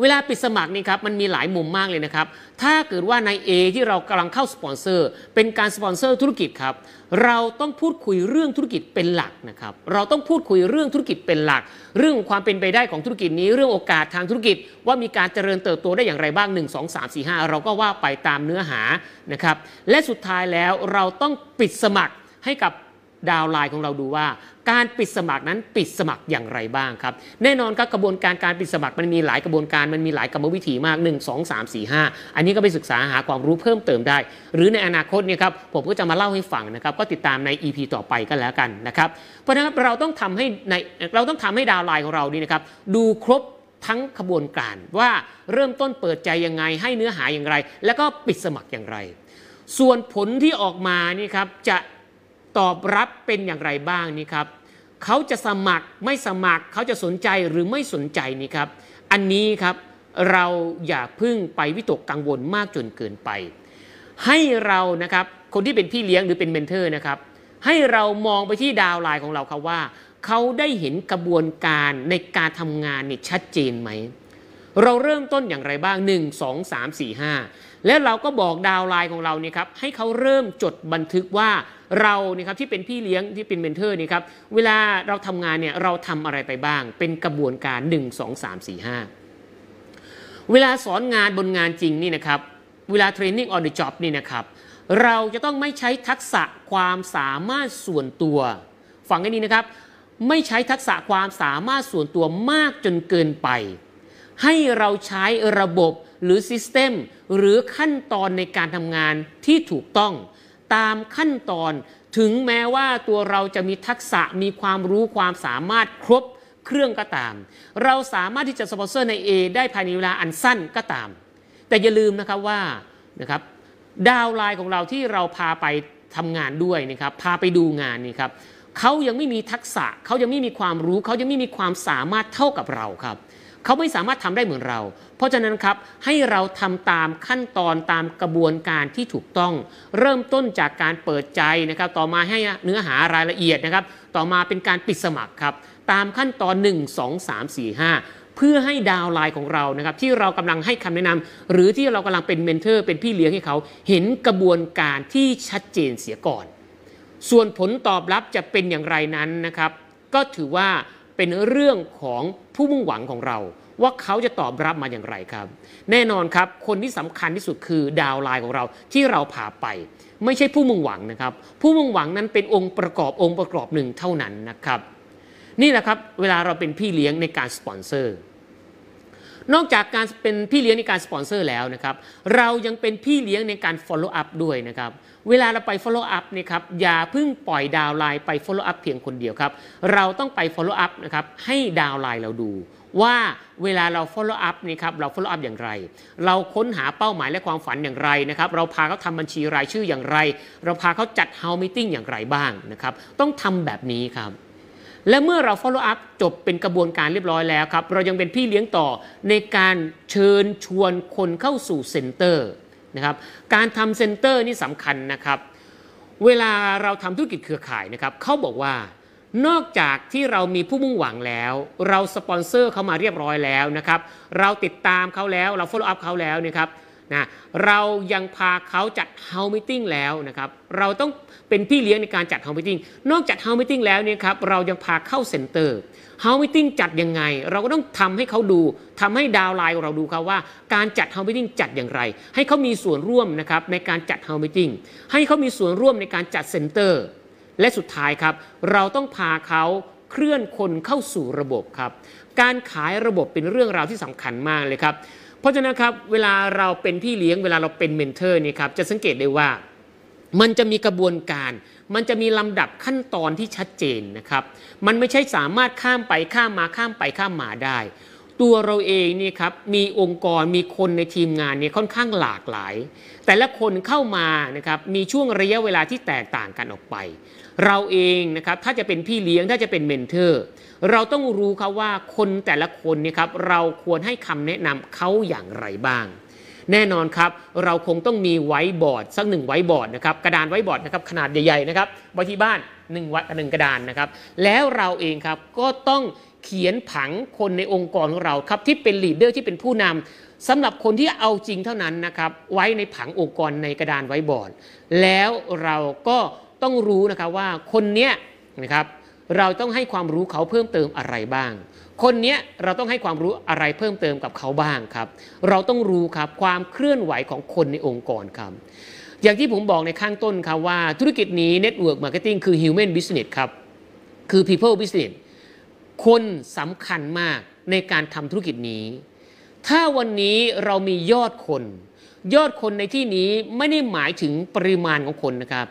เวลาปิดสมัครนี่ครับมันมีหลายมุมมากเลยนะครับ ถ้าเกิดว่าใน A ที่เรากำลังเข้าสปอนเซอร์ เป็นการสปอนเซอร์ธุรกิจครับเราต้องพูดคุยเรื่องธุรกิจเป็นหลักนะครับเราต้องพูดคุยเรื่องธุรกิจเป็นหลัก เรื่องความเป็นไปได้ของธุรกิจนี้ เรื่องโอกาสทางธุรกิจ ว่ามีการเจริญเติบโตได้อย่างไรบ้าง 1 2 3 4 5 เราก็ว่าไปตามเนื้อหานะครับและสุดท้ายแล้วเราต้องปิดสมัครให้กับ ดาวไลน์ของเราดูว่า การปิดสมัครนั้นปิดสมัครอย่างไรบ้างครับ แน่นอนครับกระบวนการการปิดสมัครมันมีหลายกระบวนการมันมีหลายกรรมวิธีมาก 1 2 3 4 5 อันนี้ก็ไปศึกษาหาความรู้เพิ่มเติมได้ หรือในอนาคตเนี่ยครับผมก็จะมาเล่าให้ฟังนะครับก็ติดตามใน EP ต่อไปก็แล้วกันนะครับเพราะฉะนั้นเราต้องทำให้ในเราต้องทำให้ดาวไลน์ของเรานี่นะครับดูครบทั้งขบวนการว่าเริ่มต้นเปิดใจยังไงให้เนื้อหาอย่างไร แล้วก็ปิดสมัครอย่างไร ส่วนผลที่ออกมานี่ครับจะ ตอบรับเป็นอย่างไรบ้างนี่ครับเขาจะสมัครไม่สมัครเขาจะสนใจหรือไม่สนใจนี่ครับ อันนี้ครับเราอย่าพึ่งไปวิตกกังวลมากจนเกินไป ให้เรานะครับคนที่เป็นพี่เลี้ยงหรือเป็น mentor นะครับ ให้เรามองไปที่ downline ของเราครับว่าเขาได้เห็นกระบวนการในการทำงานเนี่ยชัดเจนไหม เราเริ่มต้นอย่างไรบ้าง 1 2 3 4 5 และเราก็บอก downline ของเราเนี่ยครับให้เขาเริ่มจดบันทึกว่า เราเนี่ยครับที่เป็นพี่เลี้ยงที่เป็น mentor นี่ครับเวลาเราทำงานเนี่ยเราทำอะไรไปบ้าง เป็นกระบวนการ 1 2 3 4 5 เวลาสอนงานบนงานจริงนี่นะครับเวลา training on the job นี่นะครับเราจะต้องไม่ใช้ทักษะความสามารถส่วนตัวฟังให้ดีนะครับ ไม่ใช้ทักษะความสามารถส่วนตัวมากจนเกินไป ให้เราใช้ระบบหรือ system หรือขั้นตอนในการทำงานที่ถูกต้อง ตามขั้นตอน ถึงแม้ว่าตัวเราจะมีทักษะมีความรู้ความสามารถครบเครื่องก็ตาม เราสามารถที่จะสปอนเซอร์นาย A ได้ภายในเวลาอันสั้นก็ตาม แต่อย่าลืมนะครับว่านะครับ downline ของเราที่เราพาไปทำงานด้วยนะครับพาไปดูงานนี่ครับเขายังไม่มีทักษะเขายังไม่มีความรู้เขายังไม่มีความสามารถเท่ากับเราครับ เขาไม่สามารถทำได้เหมือนเรา เพราะฉะนั้นครับให้เราทำตามขั้นตอนตามกระบวนการที่ถูกต้อง เริ่มต้นจากการเปิดใจนะครับ ต่อมาให้เนื้อหารายละเอียดนะครับ ต่อมาเป็นการปิดสมัครครับ ตามขั้นตอน 1 2 3 4 5 เพื่อให้ดาวไลน์ของเรานะครับ ที่เรากำลังให้คำแนะนำหรือที่เรากำลังเป็นเมนเทอร์เป็นพี่เลี้ยงให้เขาเห็นกระบวนการที่ชัดเจนเสียก่อน ส่วนผลตอบรับจะเป็นอย่างไรนั้นนะครับ ก็ถือว่า เป็นเรื่องของผู้มุ่งหวังของเรา ว่าเขาจะตอบรับมาอย่างไรครับ แน่นอนครับคนที่สำคัญที่สุดคือดาวไลน์ของเราที่เราพาไป ไม่ใช่ผู้มุ่งหวังนะครับ ผู้มุ่งหวังนั้นเป็นองค์ประกอบองค์ประกอบหนึ่งเท่านั้นนะครับ นี่แหละครับเวลาเราเป็นพี่เลี้ยงในการสปอนเซอร์ นอกจากการเป็นพี่เลี้ยงในการสปอนเซอร์แล้วนะครับเรายังเป็นพี่เลี้ยงในการ follow up ด้วยนะครับเวลาเราไป follow up นะครับอย่าเพิ่งปล่อยดาวไลน์ไป follow up เพียงคนเดียวครับเราต้องไป follow up นะครับให้ดาวไลน์เราดู ว่าเวลาเรา follow up นี่ครับเรา follow up อย่างไร เราค้นหาเป้าหมายและความฝันอย่างไรนะครับเราพาเขาทำบัญชีรายชื่ออย่างไร เราพาเขาจัด h o u s meeting อย่างไรบ้างนะครับต้องทำแบบนี้ครับ และเมื่อเรา follow up จบเป็นกระบวนการเรียบร้อยแล้วครับ เรายังเป็นพี่เลี้ยงต่อในการเชิญชวนคนเข้าสู่ center นะครับการทำ center นี่สำคัญนะครับ เวลาเราทำธุรกิจเครือข่ายนะครับเขาบอกว่านอกจากที่เรามีผู้มุ่งหวังแล้ว เราสปอนเซอร์เขามาเรียบร้อยแล้วนะครับ เราติดตามเขาแล้วเรา follow up เขาแล้วนะครับ นะเรายังพาเขาจัด house meeting แล้วนะครับเราต้องเป็นพี่เลี้ยงในการจัด house meeting นอกจาก house meeting แล้วเนี่ยครับเรายังพาเข้า center house meeting จัดยังไง เราก็ต้องทำให้เขาดูทำให้ downline ของเราดูครับว่าการจัด house meeting จัดอย่างไร ให้เขามีส่วนร่วมนะครับในการจัด house meeting ให้เขามีส่วนร่วมในการจัด center และสุดท้ายครับเราต้องพาเขาเคลื่อนคนเข้าสู่ระบบครับการขายระบบเป็นเรื่องราวที่สำคัญมากเลยครับ เพราะฉะนั้นครับเวลาเราเป็นพี่เลี้ยงเวลาเราเป็น mentor นี่ครับจะสังเกตได้ว่ามันจะมีกระบวนการ มันจะมีลำดับขั้นตอนที่ชัดเจนนะครับ มันไม่ใช่สามารถข้ามไปข้ามมาข้ามไปข้ามมาได้ ตัวเราเองนี่ครับมีองค์กรมีคนในทีมงานเนี่ยค่อนข้างหลากหลาย แต่ละคนเข้ามานะครับมีช่วงระยะเวลาที่แตกต่างกันออกไป เราเองนะครับถ้าจะเป็นพี่เลี้ยงถ้าจะเป็นเมนเทอร์ เราต้องรู้ครับว่าคนแต่ละคนเนี่ยครับเราควรให้คำแนะนำเขาอย่างไรบ้าง แน่นอนครับเราคงต้องมีไว้บอร์ดสักหนึ่งไว้บอร์ดนะครับกระดานไว้บอร์ดนะครับขนาดใหญ่ๆนะครับไว้ที่บ้านหนึ่งวัดหนึ่งกระดานนะครับ แล้วเราเองครับก็ต้องเขียนผังคนในองค์กรของเราครับที่เป็น leader ที่เป็นผู้นำสำหรับคนที่เอาจริงเท่านั้นนะครับไว้ในผังองค์กรในกระดานไว้บอร์ด แล้วเราก็ต้องรู้นะครับว่าคนเนี้ยนะครับ เราต้องให้ความรู้เขาเพิ่มเติมอะไรบ้าง คนเนี้ยเราต้องให้ความรู้อะไรเพิ่มเติมกับเขาบ้างครับ เราต้องรู้ครับความเคลื่อนไหวของคนในองค์กรครับอย่างที่ผมบอกในข้างต้นครับว่าธุรกิจนี้ Network Marketing คือ Human Business ครับ คือ People Business คนสำคัญมากในการทำธุรกิจนี้ ถ้าวันนี้เรามียอดคน ยอดคนในที่นี้ไม่ได้หมายถึงปริมาณของคนนะครับ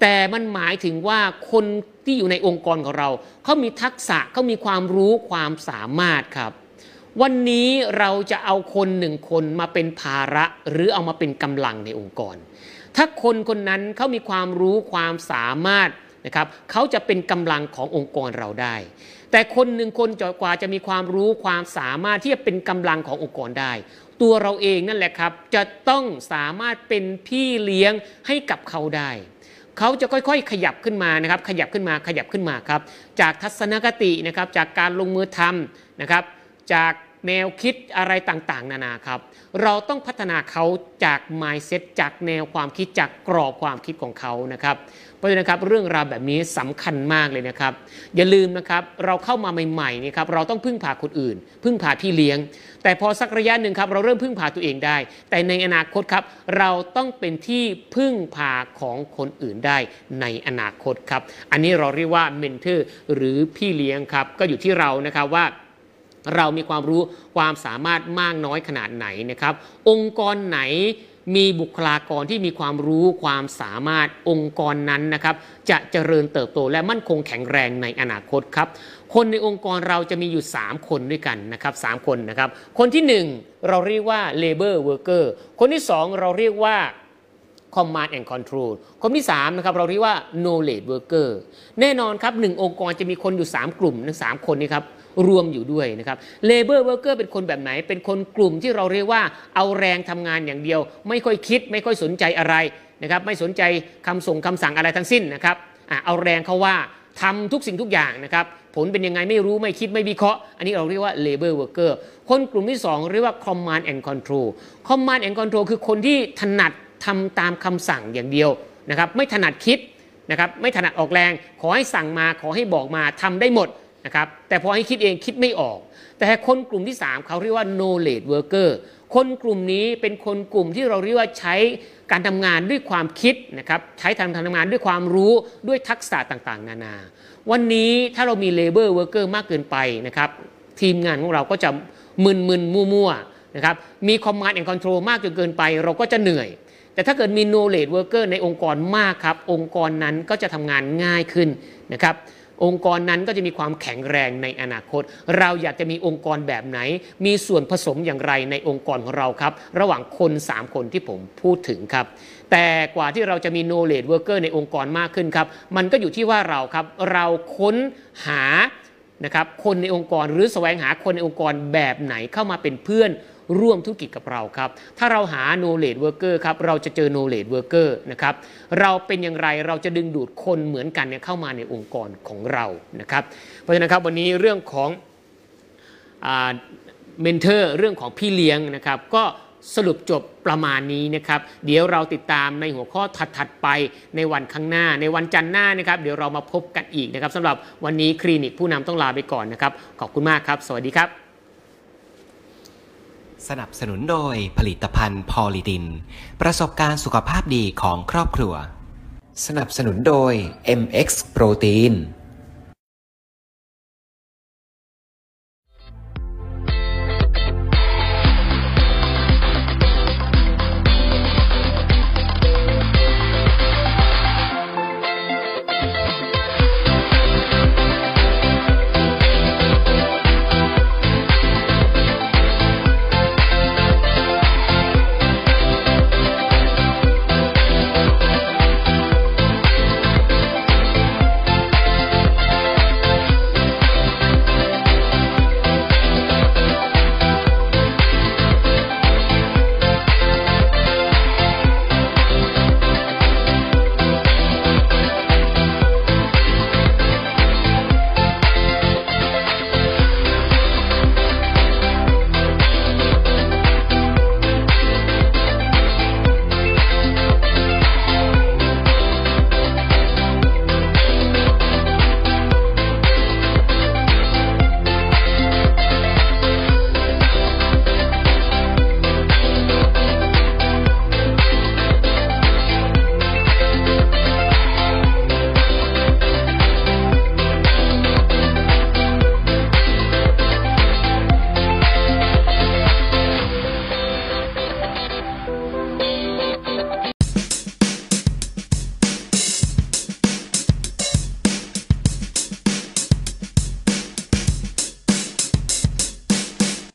แต่มันหมายถึงว่าคน ที่อยู่ในองค์กรของเราเขามีทักษะเขามีความรู้ความสามารถครับ วันนี้เราจะเอาคนหนึ่งคนมาเป็นภาระหรือเอามาเป็นกำลังในองค์กร ถ้าคนคนนั้นเขามีความรู้ความสามารถนะครับเขาจะเป็นกำลังขององค์กรเราได้ แต่คนหนึ่งคนจกว่าจะมีความรู้ความสามารถที่จะเป็นกำลังขององค์กรได้ ตัวเราเองนั่นแหละครับ จะต้องสามารถเป็นพี่เลี้ยงให้กับเขาได้ เขาจะค่อยๆ ขยับขึ้นมานะครับ ขยับขึ้นมาขยับขึ้นมาครับ จากทัศนคตินะครับ จากการลงมือทำนะครับ จาก แนวคิดอะไรต่างๆ นานาครับ เราต้องพัฒนาเขาจาก mindset จากแนวความคิดจากกรอบความคิดของเขานะครับเพราะฉะนั้นครับเรื่องราวแบบนี้สำคัญมากเลยนะครับ อย่าลืมนะครับเราเข้ามาใหม่ๆนี่ครับเราต้องพึ่งพาคนอื่น พึ่งพาพี่เลี้ยง แต่พอสักระยะหนึ่งครับเราเริ่มพึ่งพาตัวเองได้ แต่ในอนาคตครับเราต้องเป็นที่พึ่งพาของคนอื่นได้ในอนาคตครับ อันนี้เราเรียกว่าเมนเทอร์หรือพี่เลี้ยงครับก็อยู่ที่เรานะครับว่า เรามีความรู้ความสามารถมากน้อยขนาดไหนนะครับ องค์กรไหนมีบุคลากรที่มีความรู้ความสามารถองค์กรนั้นนะครับ จะเจริญเติบโตและมั่นคงแข็งแรงในอนาคตครับ คนในองค์กรเราจะมีอยู่ 3 คนด้วยกันนะครับ3คนนะครับ คนที่ 1 เราเรียกว่า labor worker คนที่ 2 เราเรียกว่า Command and Control คนที่3นะครับเราเรียกว่า Knowledge Worker แน่นอนครับหนึ่งองค์กรจะมีคนอยู่ 3 กลุ่มทั้งสามคนนี้ครับ รวมอยู่ด้วยนะครับ Labor Worker เกอร์เป็นคนแบบไหน เป็นคนกลุ่มที่เราเรียกว่าเอาแรงทำงานอย่างเดียว ไม่ค่อยคิดไม่ค่อยสนใจอะไรนะครับไม่สนใจคำส่งคำสั่งอะไรทั้งสิ้นนะครับเอาแรงเขาว่าทำทุกสิ่งทุกอย่างนะครับ ผลเป็นยังไงไม่รู้ไม่คิดไม่วิเคราะห์ อันนี้เราเรียกว่า labor worker คนกลุ่มที่ 2 เรียกว่า command and control command and control คือคนที่ถนัดทำตามคำสั่งอย่างเดียวนะครับ ไม่ถนัดคิดนะครับ ไม่ถนัดออกแรง ขอให้สั่งมาขอให้บอกมาทำได้หมด นะครับแต่พอให้คิดเองคิดไม่ออก แต่คนกลุ่มที่ 3 เขาเรียกว่า knowledge worker คนกลุ่มนี้เป็นคนกลุ่มที่เราเรียกว่าใช้การทำงานด้วยความคิดนะครับใช้ทางทำงานด้วยความรู้ด้วยทักษะต่างๆ นานา วันนี้ถ้าเรามี labor worker มากเกินไปนะครับทีมงานของเราก็จะมึนๆมั่วๆนะครับมี command and control มากจนเกินไป เราก็จะเหนื่อย แต่ถ้าเกิดมี knowledge worker ในองค์กรมากครับองค์กรนั้นก็จะทำงานง่ายขึ้นนะครับ องค์กรนั้นก็จะมีความแข็งแรงในอนาคต เราอยากจะมีองค์กรแบบไหน มีส่วนผสมอย่างไรในองค์กรของเราครับ ระหว่างคน 3 คนที่ผมพูดถึงครับ แต่กว่าที่เราจะมี knowledge worker ในองค์กรมากขึ้นครับ มันก็อยู่ที่ว่าเราครับ เราค้นหานะครับคนในองค์กรหรือแสวงหาคนในองค์กรแบบไหนเข้ามาเป็นเพื่อน ร่วมธุรกิจกับเราครับ ถ้าเราหา knowledge worker ครับเราจะเจอ knowledge worker นะครับเราเป็นอย่างไรเราจะดึงดูดคนเหมือนกันเนี่ยเข้ามาในองค์กรของเรานะครับเพราะฉะนั้นครับวันนี้เรื่องของเมนเทอร์เรื่องของพี่เลี้ยงนะครับก็สรุปจบประมาณนี้นะครับ เดี๋ยวเราติดตามในหัวข้อถัด ๆ ไปในวันข้างหน้า ในวันจันทร์หน้านะครับ เดี๋ยวเรามาพบกันอีกนะครับสำหรับวันนี้คลินิกผู้นำต้องลาไปก่อนนะครับ ขอบคุณมากครับ สวัสดีครับ สนับสนุนโดยผลิตภัณฑ์พอลิดิน ประสบการณ์สุขภาพดีของครอบครัว สนับสนุนโดย MX โปรตีน